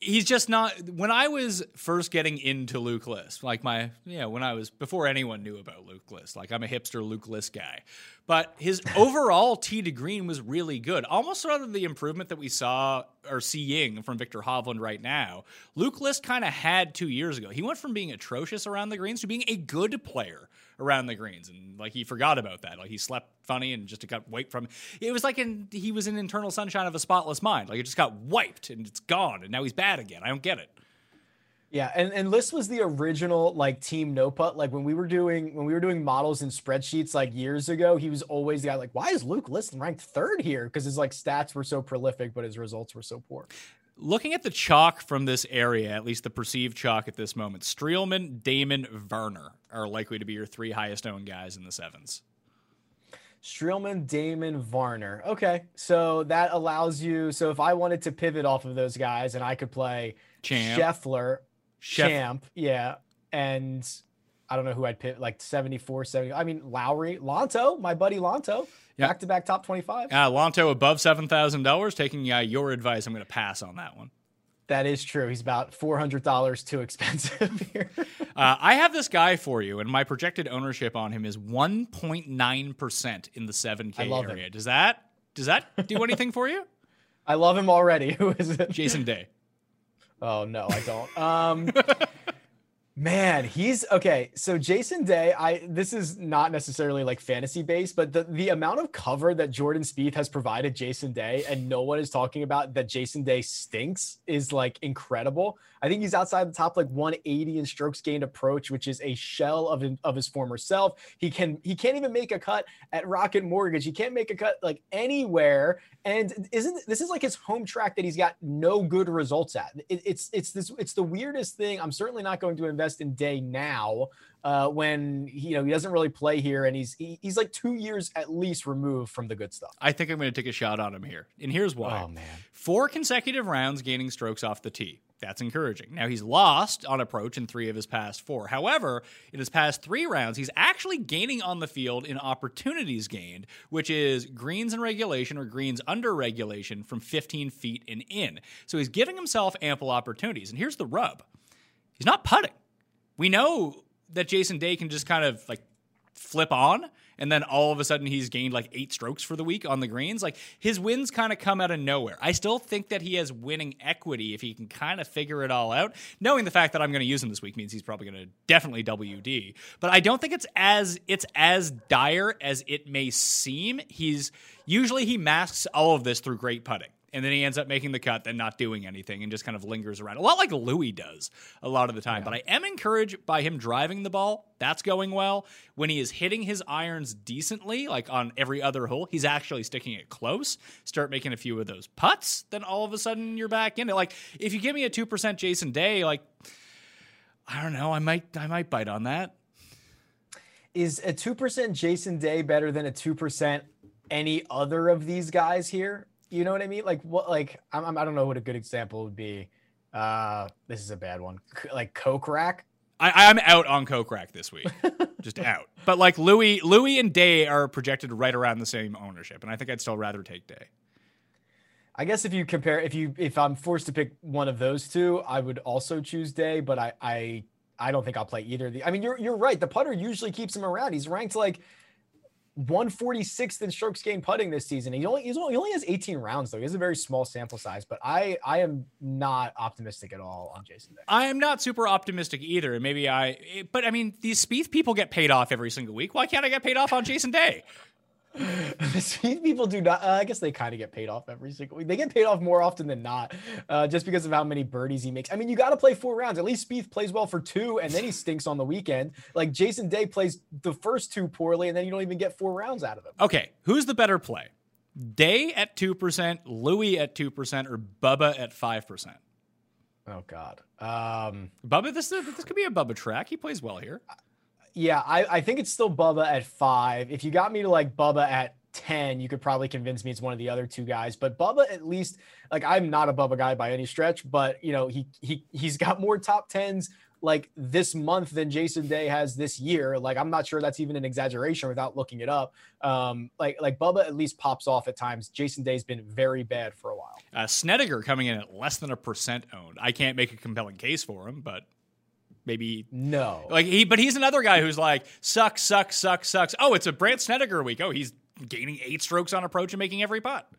He's just not when i was first getting into luke list like my yeah when i was before anyone knew about luke list like i'm a hipster luke list guy. But his [laughs] overall tee to green was really good. Almost sort of the improvement that we saw or seeing from viktor hovland right now. Luke list kind of had two years ago. He went from being atrocious around the greens to being a good player around the greens, and like he forgot about that. Like he slept funny and just got wiped from. It was like in, he was in internal sunshine of a spotless mind. Like it just got wiped and it's gone, and now he's bad again. I don't get it. Yeah, and, and List was the original like team no putt. Like when we were doing when we were doing models and spreadsheets like years ago, he was always the guy like, why is Luke List ranked third here? Because his like stats were so prolific, but his results were so poor. Looking at the chalk from this area, at least the perceived chalk at this moment, Streelman, Dahmen, Varner are likely to be your three highest owned guys in the sevens. Streelman, Dahmen, Varner. Okay, so that allows you. So if I wanted to pivot off of those guys, and I could play Champ, Scheffler, Champ, yeah, and I don't know who I'd pick, like 74, 70. I mean, Lowry, Lanto, my buddy Lanto. Back to back top 25. Uh, Lanto above $7,000. Taking uh, your advice, I'm going to pass on that one. That is true. He's about $400 too expensive [laughs] here. uh, I have this guy for you, and my projected ownership on him is 1.9% in the 7K area. Him. Does that does that do anything for you? [laughs] I love him already. [laughs] Who is it? Jason Day. Oh no, I don't. Um, Man, he's okay. So Jason Day, I this is not necessarily like fantasy based, but the, the amount of cover that Jordan Spieth has provided Jason Day and no one is talking about that Jason Day stinks is like incredible. I think he's outside the top like 180 in strokes gained approach, which is a shell of of his former self. He can he can't even make a cut at Rocket Mortgage. He can't make a cut like anywhere. And isn't this is like his home track that he's got no good results at? It, it's it's this it's the weirdest thing. I'm certainly not going to invest in Day now uh, when you know he doesn't really play here, and he's he, he's like two years at least removed from the good stuff. I think I'm going to take a shot on him here, and here's why. Oh man, four consecutive rounds gaining strokes off the tee. That's encouraging. Now, he's lost on approach in three of his past four. However, in his past three rounds, he's actually gaining on the field in opportunities gained, which is greens in regulation or greens under regulation from 15 feet and in. So he's giving himself ample opportunities. And here's the rub he's not putting. We know that Jason Day can just kind of like flip on and then all of a sudden he's gained like eight strokes for the week on the greens. Like his wins kind of come out of nowhere. I still think that he has winning equity if he can kind of figure it all out. Knowing the fact that I'm going to use him this week means he's probably going to definitely WD, but I don't think it's as it's as dire as it may seem. He's usually he masks all of this through great putting and then he ends up making the cut, then not doing anything, and just kind of lingers around. A lot like Louis does a lot of the time. Yeah. But I am encouraged by him driving the ball. That's going well. When he is hitting his irons decently, like on every other hole, he's actually sticking it close. Start making a few of those putts, then all of a sudden you're back in it. Like if you give me a two percent Jason Day, like I don't know, I might I might bite on that. Is a two percent Jason Day better than a two percent any other of these guys here? You know what I mean? Like what? Like I'm, I'm I don't know what a good example would be. Uh, this is a bad one. C- like Kokrak. I, I'm out on Kokrak this week, [laughs] just out. But like Louis, Louis and Day are projected right around the same ownership, and I think I'd still rather take Day. I guess if you compare, if you if I'm forced to pick one of those two, I would also choose Day. But I I I don't think I'll play either. of The I mean, you're you're right. The putter usually keeps him around. He's ranked like 146th in strokes gained putting this season. He only, only, he only has 18 rounds though. He has a very small sample size, but I I am not optimistic at all on Jason Day. I am not super optimistic either. And maybe I, but I mean, these Spieth people get paid off every single week. Why can't I get paid off on Jason Day? [laughs] people do not. Uh, I guess they kind of get paid off every single week. They get paid off more often than not, uh, just because of how many birdies he makes. I mean, you got to play four rounds. At least Spieth plays well for two, and then he stinks on the weekend. Like Jason Day plays the first two poorly, and then you don't even get four rounds out of him. Okay, who's the better play? Day at two percent, Louis at two percent, or Bubba at five percent? Oh God, um, Bubba. This this could be a Bubba track. He plays well here. Yeah, I, I think it's still Bubba at five. If you got me to like Bubba at 10, you could probably convince me it's one of the other two guys. But Bubba, at least, like I'm not a Bubba guy by any stretch, but you know, he he he's got more top tens like this month than Jason Day has this year. Like I'm not sure that's even an exaggeration without looking it up. Um, like like Bubba at least pops off at times. Jason Day's been very bad for a while. Uh, Snedeker coming in at less than a percent owned. I can't make a compelling case for him, but maybe no. Like he, but he's another guy who's like sucks, sucks, sucks, sucks. Oh, it's a Brandt Snedeker week. Oh, he's gaining eight strokes on approach and making every putt.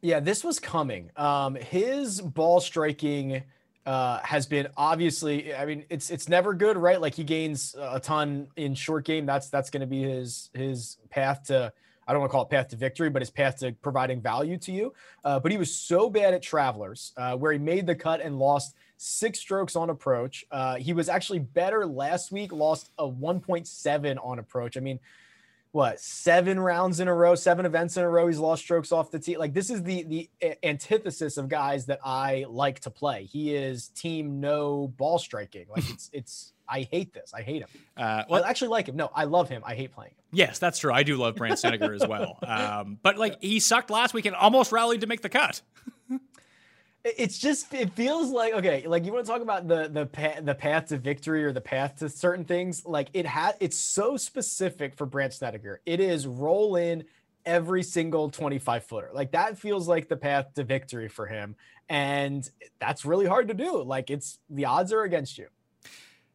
Yeah, this was coming. Um, his ball striking uh, has been obviously. I mean, it's it's never good, right? Like he gains a ton in short game. That's that's going to be his his path to. I don't want to call it path to victory, but his path to providing value to you. Uh, but he was so bad at Travelers, uh, where he made the cut and lost six strokes on approach. Uh, he was actually better last week, lost a 1.7 on approach. I mean, what seven rounds in a row, seven events in a row. He's lost strokes off the tee. Like this is the the antithesis of guys that I like to play. He is team no ball striking. Like it's it's. I hate this. I hate him. Uh, well, I actually like him. No, I love him. I hate playing him. Yes, that's true. I do love Brandt Snedeker as well. [laughs] Um, but like he sucked last week and almost rallied to make the cut. [laughs] it's just it feels like okay like you want to talk about the the path the path to victory or the path to certain things like it had it's so specific for Brandt Snedeker it is roll in every single 25 footer like that feels like the path to victory for him and that's really hard to do like it's the odds are against you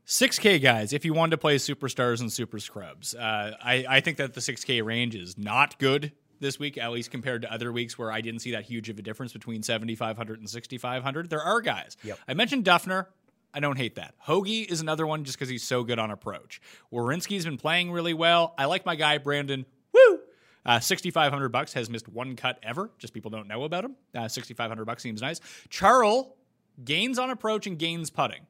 6K guys, if you wanted to play superstars and super scrubs, uh, I, I think that the 6K range is not good this week, at least compared to other weeks where I didn't see that huge of a difference between 7,500 and 6,500. There are guys. Yep. I mentioned Dufner. I don't hate that. Hoge is another one just because he's so good on approach. Werenski's been playing really well. I like my guy Brandon. Woo! Uh, 6500 bucks has missed one cut ever. Just people don't know about him. Uh, 6500 bucks seems nice. Charles gains on approach and gains putting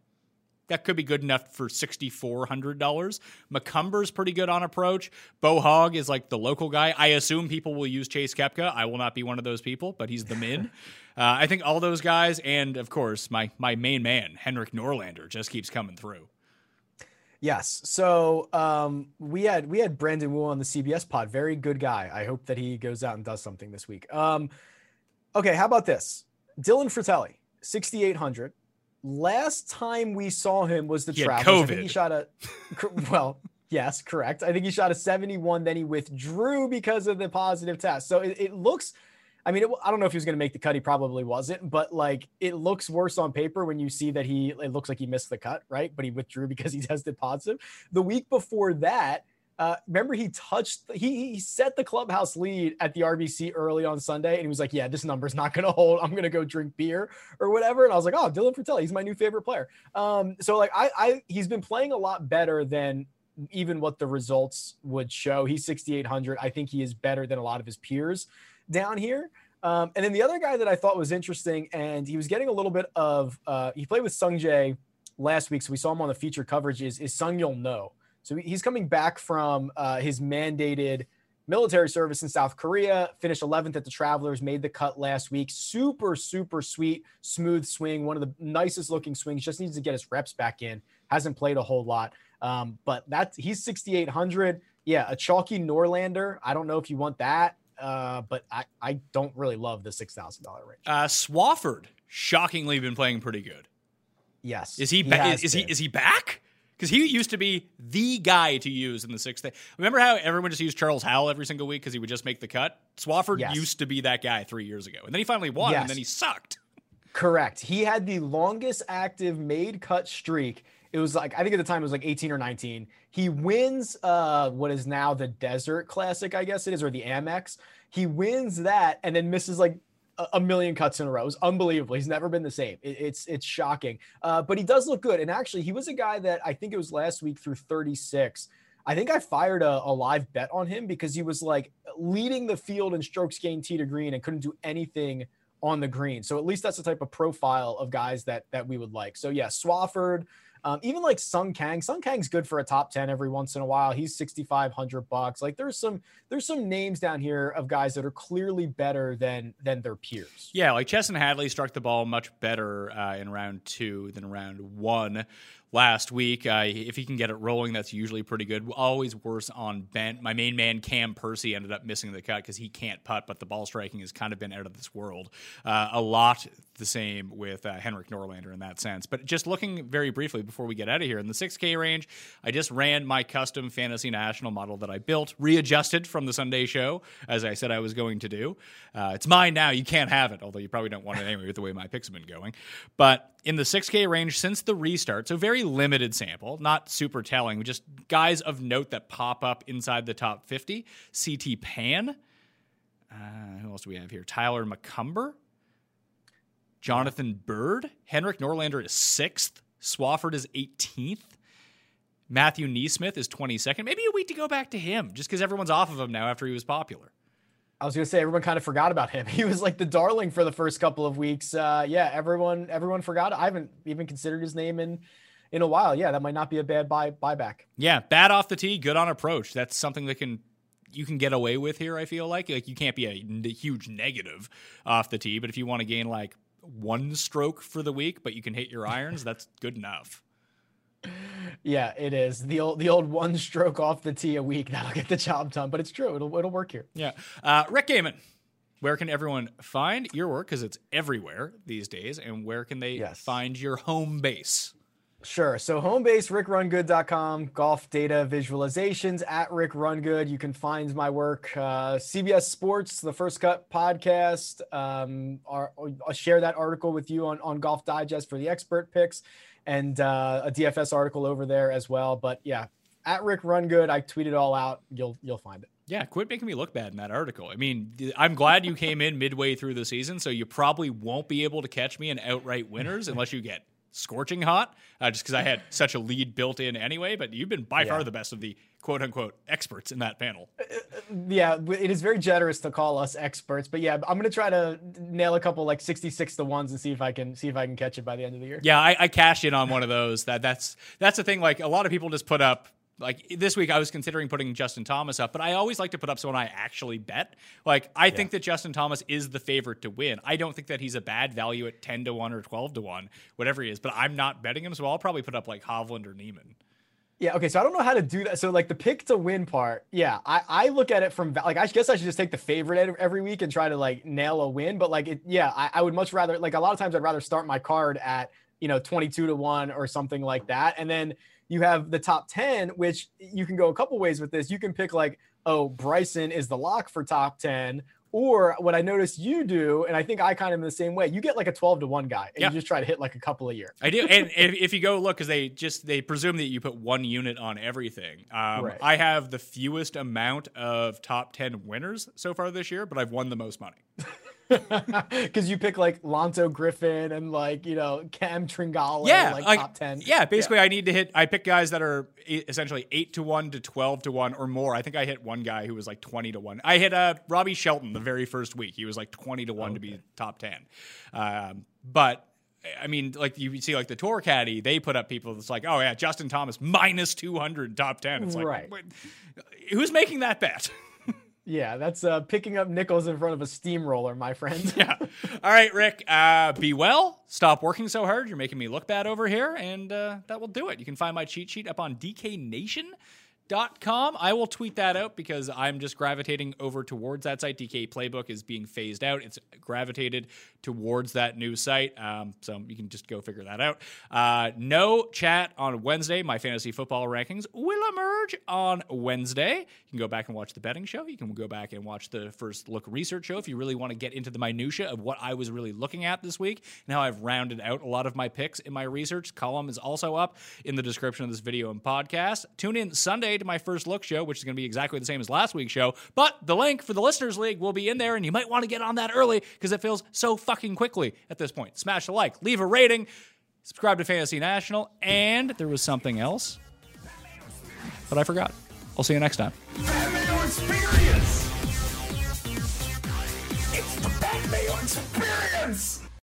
that could be good enough for $6,400. McCumber's pretty good on approach. Bo Hoag is like the local guy. I assume people will use Chase Koepka. I will not be one of those people, but he's the min. [laughs] uh, I think all those guys, and of course, my, my main man, Henrik Norlander, just keeps coming through. Yes. So um, we had we had Brandon Wu on the CBS pod. Very good guy. I hope that he goes out and does something this week. Um, okay, how about this? Dylan Frittelli, 6,800 last time we saw him was the travel. I think he shot a well, [laughs] yes, correct. I think he shot a 71. Then he withdrew because of the positive test. So it, it looks. I mean, it, I don't know if he was going to make the cut. He probably wasn't, but like it looks worse on paper when you see that he. It looks like he missed the cut, right? But he withdrew [laughs] because he tested positive. The week before that, Uh, remember, he touched, he, he set the clubhouse lead at the RBC early on Sunday, and he was like, "Yeah, this number's not going to hold. I'm going to go drink beer or whatever." And I was like, "Oh, Dylan Frittelli, he's my new favorite player." Um, so like, I, I, he's been playing a lot better than even what the results would show. He's 6,800. I think he is better than a lot of his peers down here. Um, and then the other guy that I thought was interesting, and he was getting a little bit of, uh, he played with Sungjae last week, so we saw him on the feature coverage. Is is Seung-Yul Noh? So he's coming back from uh, his mandated military service in South Korea. Finished 11th at the Travelers, made the cut last week. Super super sweet, smooth swing. One of the nicest looking swings. Just needs to get his reps back in. Hasn't played a whole lot, um, but that's he's 6,800. Yeah, a chalky Norlander. I don't know if you want that. Uh, but I, I don't really love the six thousand dollar range. Uh, Swafford shockingly been playing pretty good. Yes, is he? Ba- is, is he? Is he back? Because he used to be the guy to use in the sixth. Day. Remember how everyone just used Charles Howell every single week because he would just make the cut? Swafford yes. used to be that guy three years ago, and then he finally won, yes. and then he sucked. Correct. He had the longest active made cut streak it was like I think at the time it was like 18 or 19. He wins uh what is now the Desert Classic, I guess it is, or the Amex. He wins that and then misses like a, million cuts in a row. It's unbelievable. He's never been the same. It, it's it's shocking. Uh, but he does look good. And actually, he was a guy that I think it was last week through 36. I think I fired a, a live bet on him because he was like leading the field in strokes gained tee to green and couldn't do anything on the green. So at least that's the type of profile of guys that that we would like. So yeah, Swafford. Um, even like Sung Kang, Sung Kang's good for a top 10 every once in a while. He's 6,500 bucks. Like there's some, there's some names down here of guys that are clearly better than, than their peers. Yeah. Like Chesson Hadley struck the ball much better uh, in round two than round one last week. Uh, if he can get it rolling, that's usually pretty good. Always worse on bent. My main man, Cam Percy, ended up missing the cut because he can't putt, but the ball striking has kind of been out of this world. Uh, a lot the same with uh, Henrik Norlander in that sense. But just looking very briefly before we get out of here, in the 6K range, I just ran my custom Fantasy National model that I built, readjusted from the Sunday show, as I said I was going to do. Uh, it's mine now. You can't have it, although you probably don't want it anyway with the way my picks have been going. But in the 6K range since the restart, so very limited sample, not super telling, just guys of note that pop up inside the top 50. CT Pan. Uh, who else do we have here? Tyler McCumber. Jonathan Byrd. Henrik Norlander is sixth. Swafford is 18th. Matthew NeSmith is 22nd. Maybe a week to go back to him just because everyone's off of him now after he was popular. I was gonna say everyone kind of forgot about him. [laughs] He was like the darling for the first couple of weeks. Uh, yeah, everyone everyone forgot. I haven't even considered his name in in a while. Yeah, that might not be a bad buy buyback. Yeah, bad off the tee, good on approach. That's something that can you can get away with here. I feel like like you can't be a, a huge negative off the tee, but if you want to gain like one stroke for the week, but you can hit your irons, that's good enough. Yeah, it is the old the old one stroke off the tee a week that'll get the job done. But it's true; it'll it'll work here. Yeah, uh, Rick Gehman. Where can everyone find your work? Because it's everywhere these days. And where can they yes. find your home base? Sure. So home base, rickrunsgood.com, golf data visualizations at Rick Rungood. You can find my work, uh, CBS Sports, the First Cut podcast. Um, I'll share that article with you on, on Golf Digest for the expert picks and uh, a DFS article over there as well. But yeah, at Rick Rungood, I tweet it all out. You'll you'll find it. Yeah, quit making me look bad in that article. I mean, I'm glad you came in midway through the season, so you probably won't be able to catch me in outright winners unless you get scorching hot, uh, just because I had [laughs] such a lead built in anyway. But you've been by yeah. far the best of the quote unquote experts in that panel. Uh, uh, yeah, it is very generous to call us experts, but yeah, I'm gonna try to nail a couple like 66 to ones and see if I can see if I can catch it by the end of the year. Yeah, I, I cashed in on one of those. That that's that's the thing. Like a lot of people just put up like this week I was considering putting Justin Thomas up, but I always like to put up someone I actually bet. Like I yeah. think that Justin Thomas is the favorite to win. I don't think that he's a bad value at 10 to 1 or 12 to 1, whatever he is, but I'm not betting him, so I'll probably put up like Hovland or Niemann. Yeah, okay, so I don't know how to do that. So like the pick to win part, yeah, I, I look at it from like I guess I should just take the favorite every week and try to like nail a win. But like it, yeah, I, I would much rather like a lot of times I'd rather start my card at you know 22 to 1 or something like that and then you have the top 10, which you can go a couple ways with this. You can pick like, oh, Bryson is the lock for top 10, Or what I noticed you do, and I think I kind of in the same way, you get like a 12 to 1 guy and Yeah. you just try to hit like a couple a year. I do, and if, if you go look, because they just they presume that you put one unit on everything. Um, Right. I have the fewest amount of top ten winners so far this year, but I've won the most money. [laughs] [laughs] Because you pick like Lanto Griffin and like, you know, Cam Tringale, yeah, like, like- top 10. Yeah, basically, I need to hit. I pick guys that are essentially eight to one to twelve to one or more. I think I hit one guy who was like twenty to one. I hit uh, Robbie Shelton the very first week. He was like twenty to one to be top ten. Um, but I mean, like you see, like the tour caddy, they put up people that's like, oh yeah, Justin Thomas minus two hundred top ten. It's like, Right. who's making that bet? [laughs] Yeah, that's uh, picking up nickels in front of a steamroller, my friend. [laughs] yeah. All right, Rick. Uh, be well. Stop working so hard. You're making me look bad over here, and uh, that will do it. You can find my cheat sheet up on DKNation.com. I will tweet that out because I'm just gravitating over towards that site. DK Playbook is being phased out. It's gravitated towards that new site. Um, so you can just go figure that out. Uh, no chat on Wednesday. My fantasy football rankings will emerge on Wednesday. You can go back and watch the betting show. You can go back and watch the first look research show if you really want to get into the minutia of what I was really looking at this week and how I've rounded out a lot of my picks in my research. Column is also up in the description of this video and podcast. Tune in Sunday to my first look show, which is going to be exactly the same as last week's show, but the link for the listeners league will be in there, and you might want to get on that early because it feels so fucking quickly at this point. Smash a like, leave a rating, subscribe to Fantasy National, and there was something else, but I forgot. I'll see you next time. Experience! It's the Fat Mayo Experience!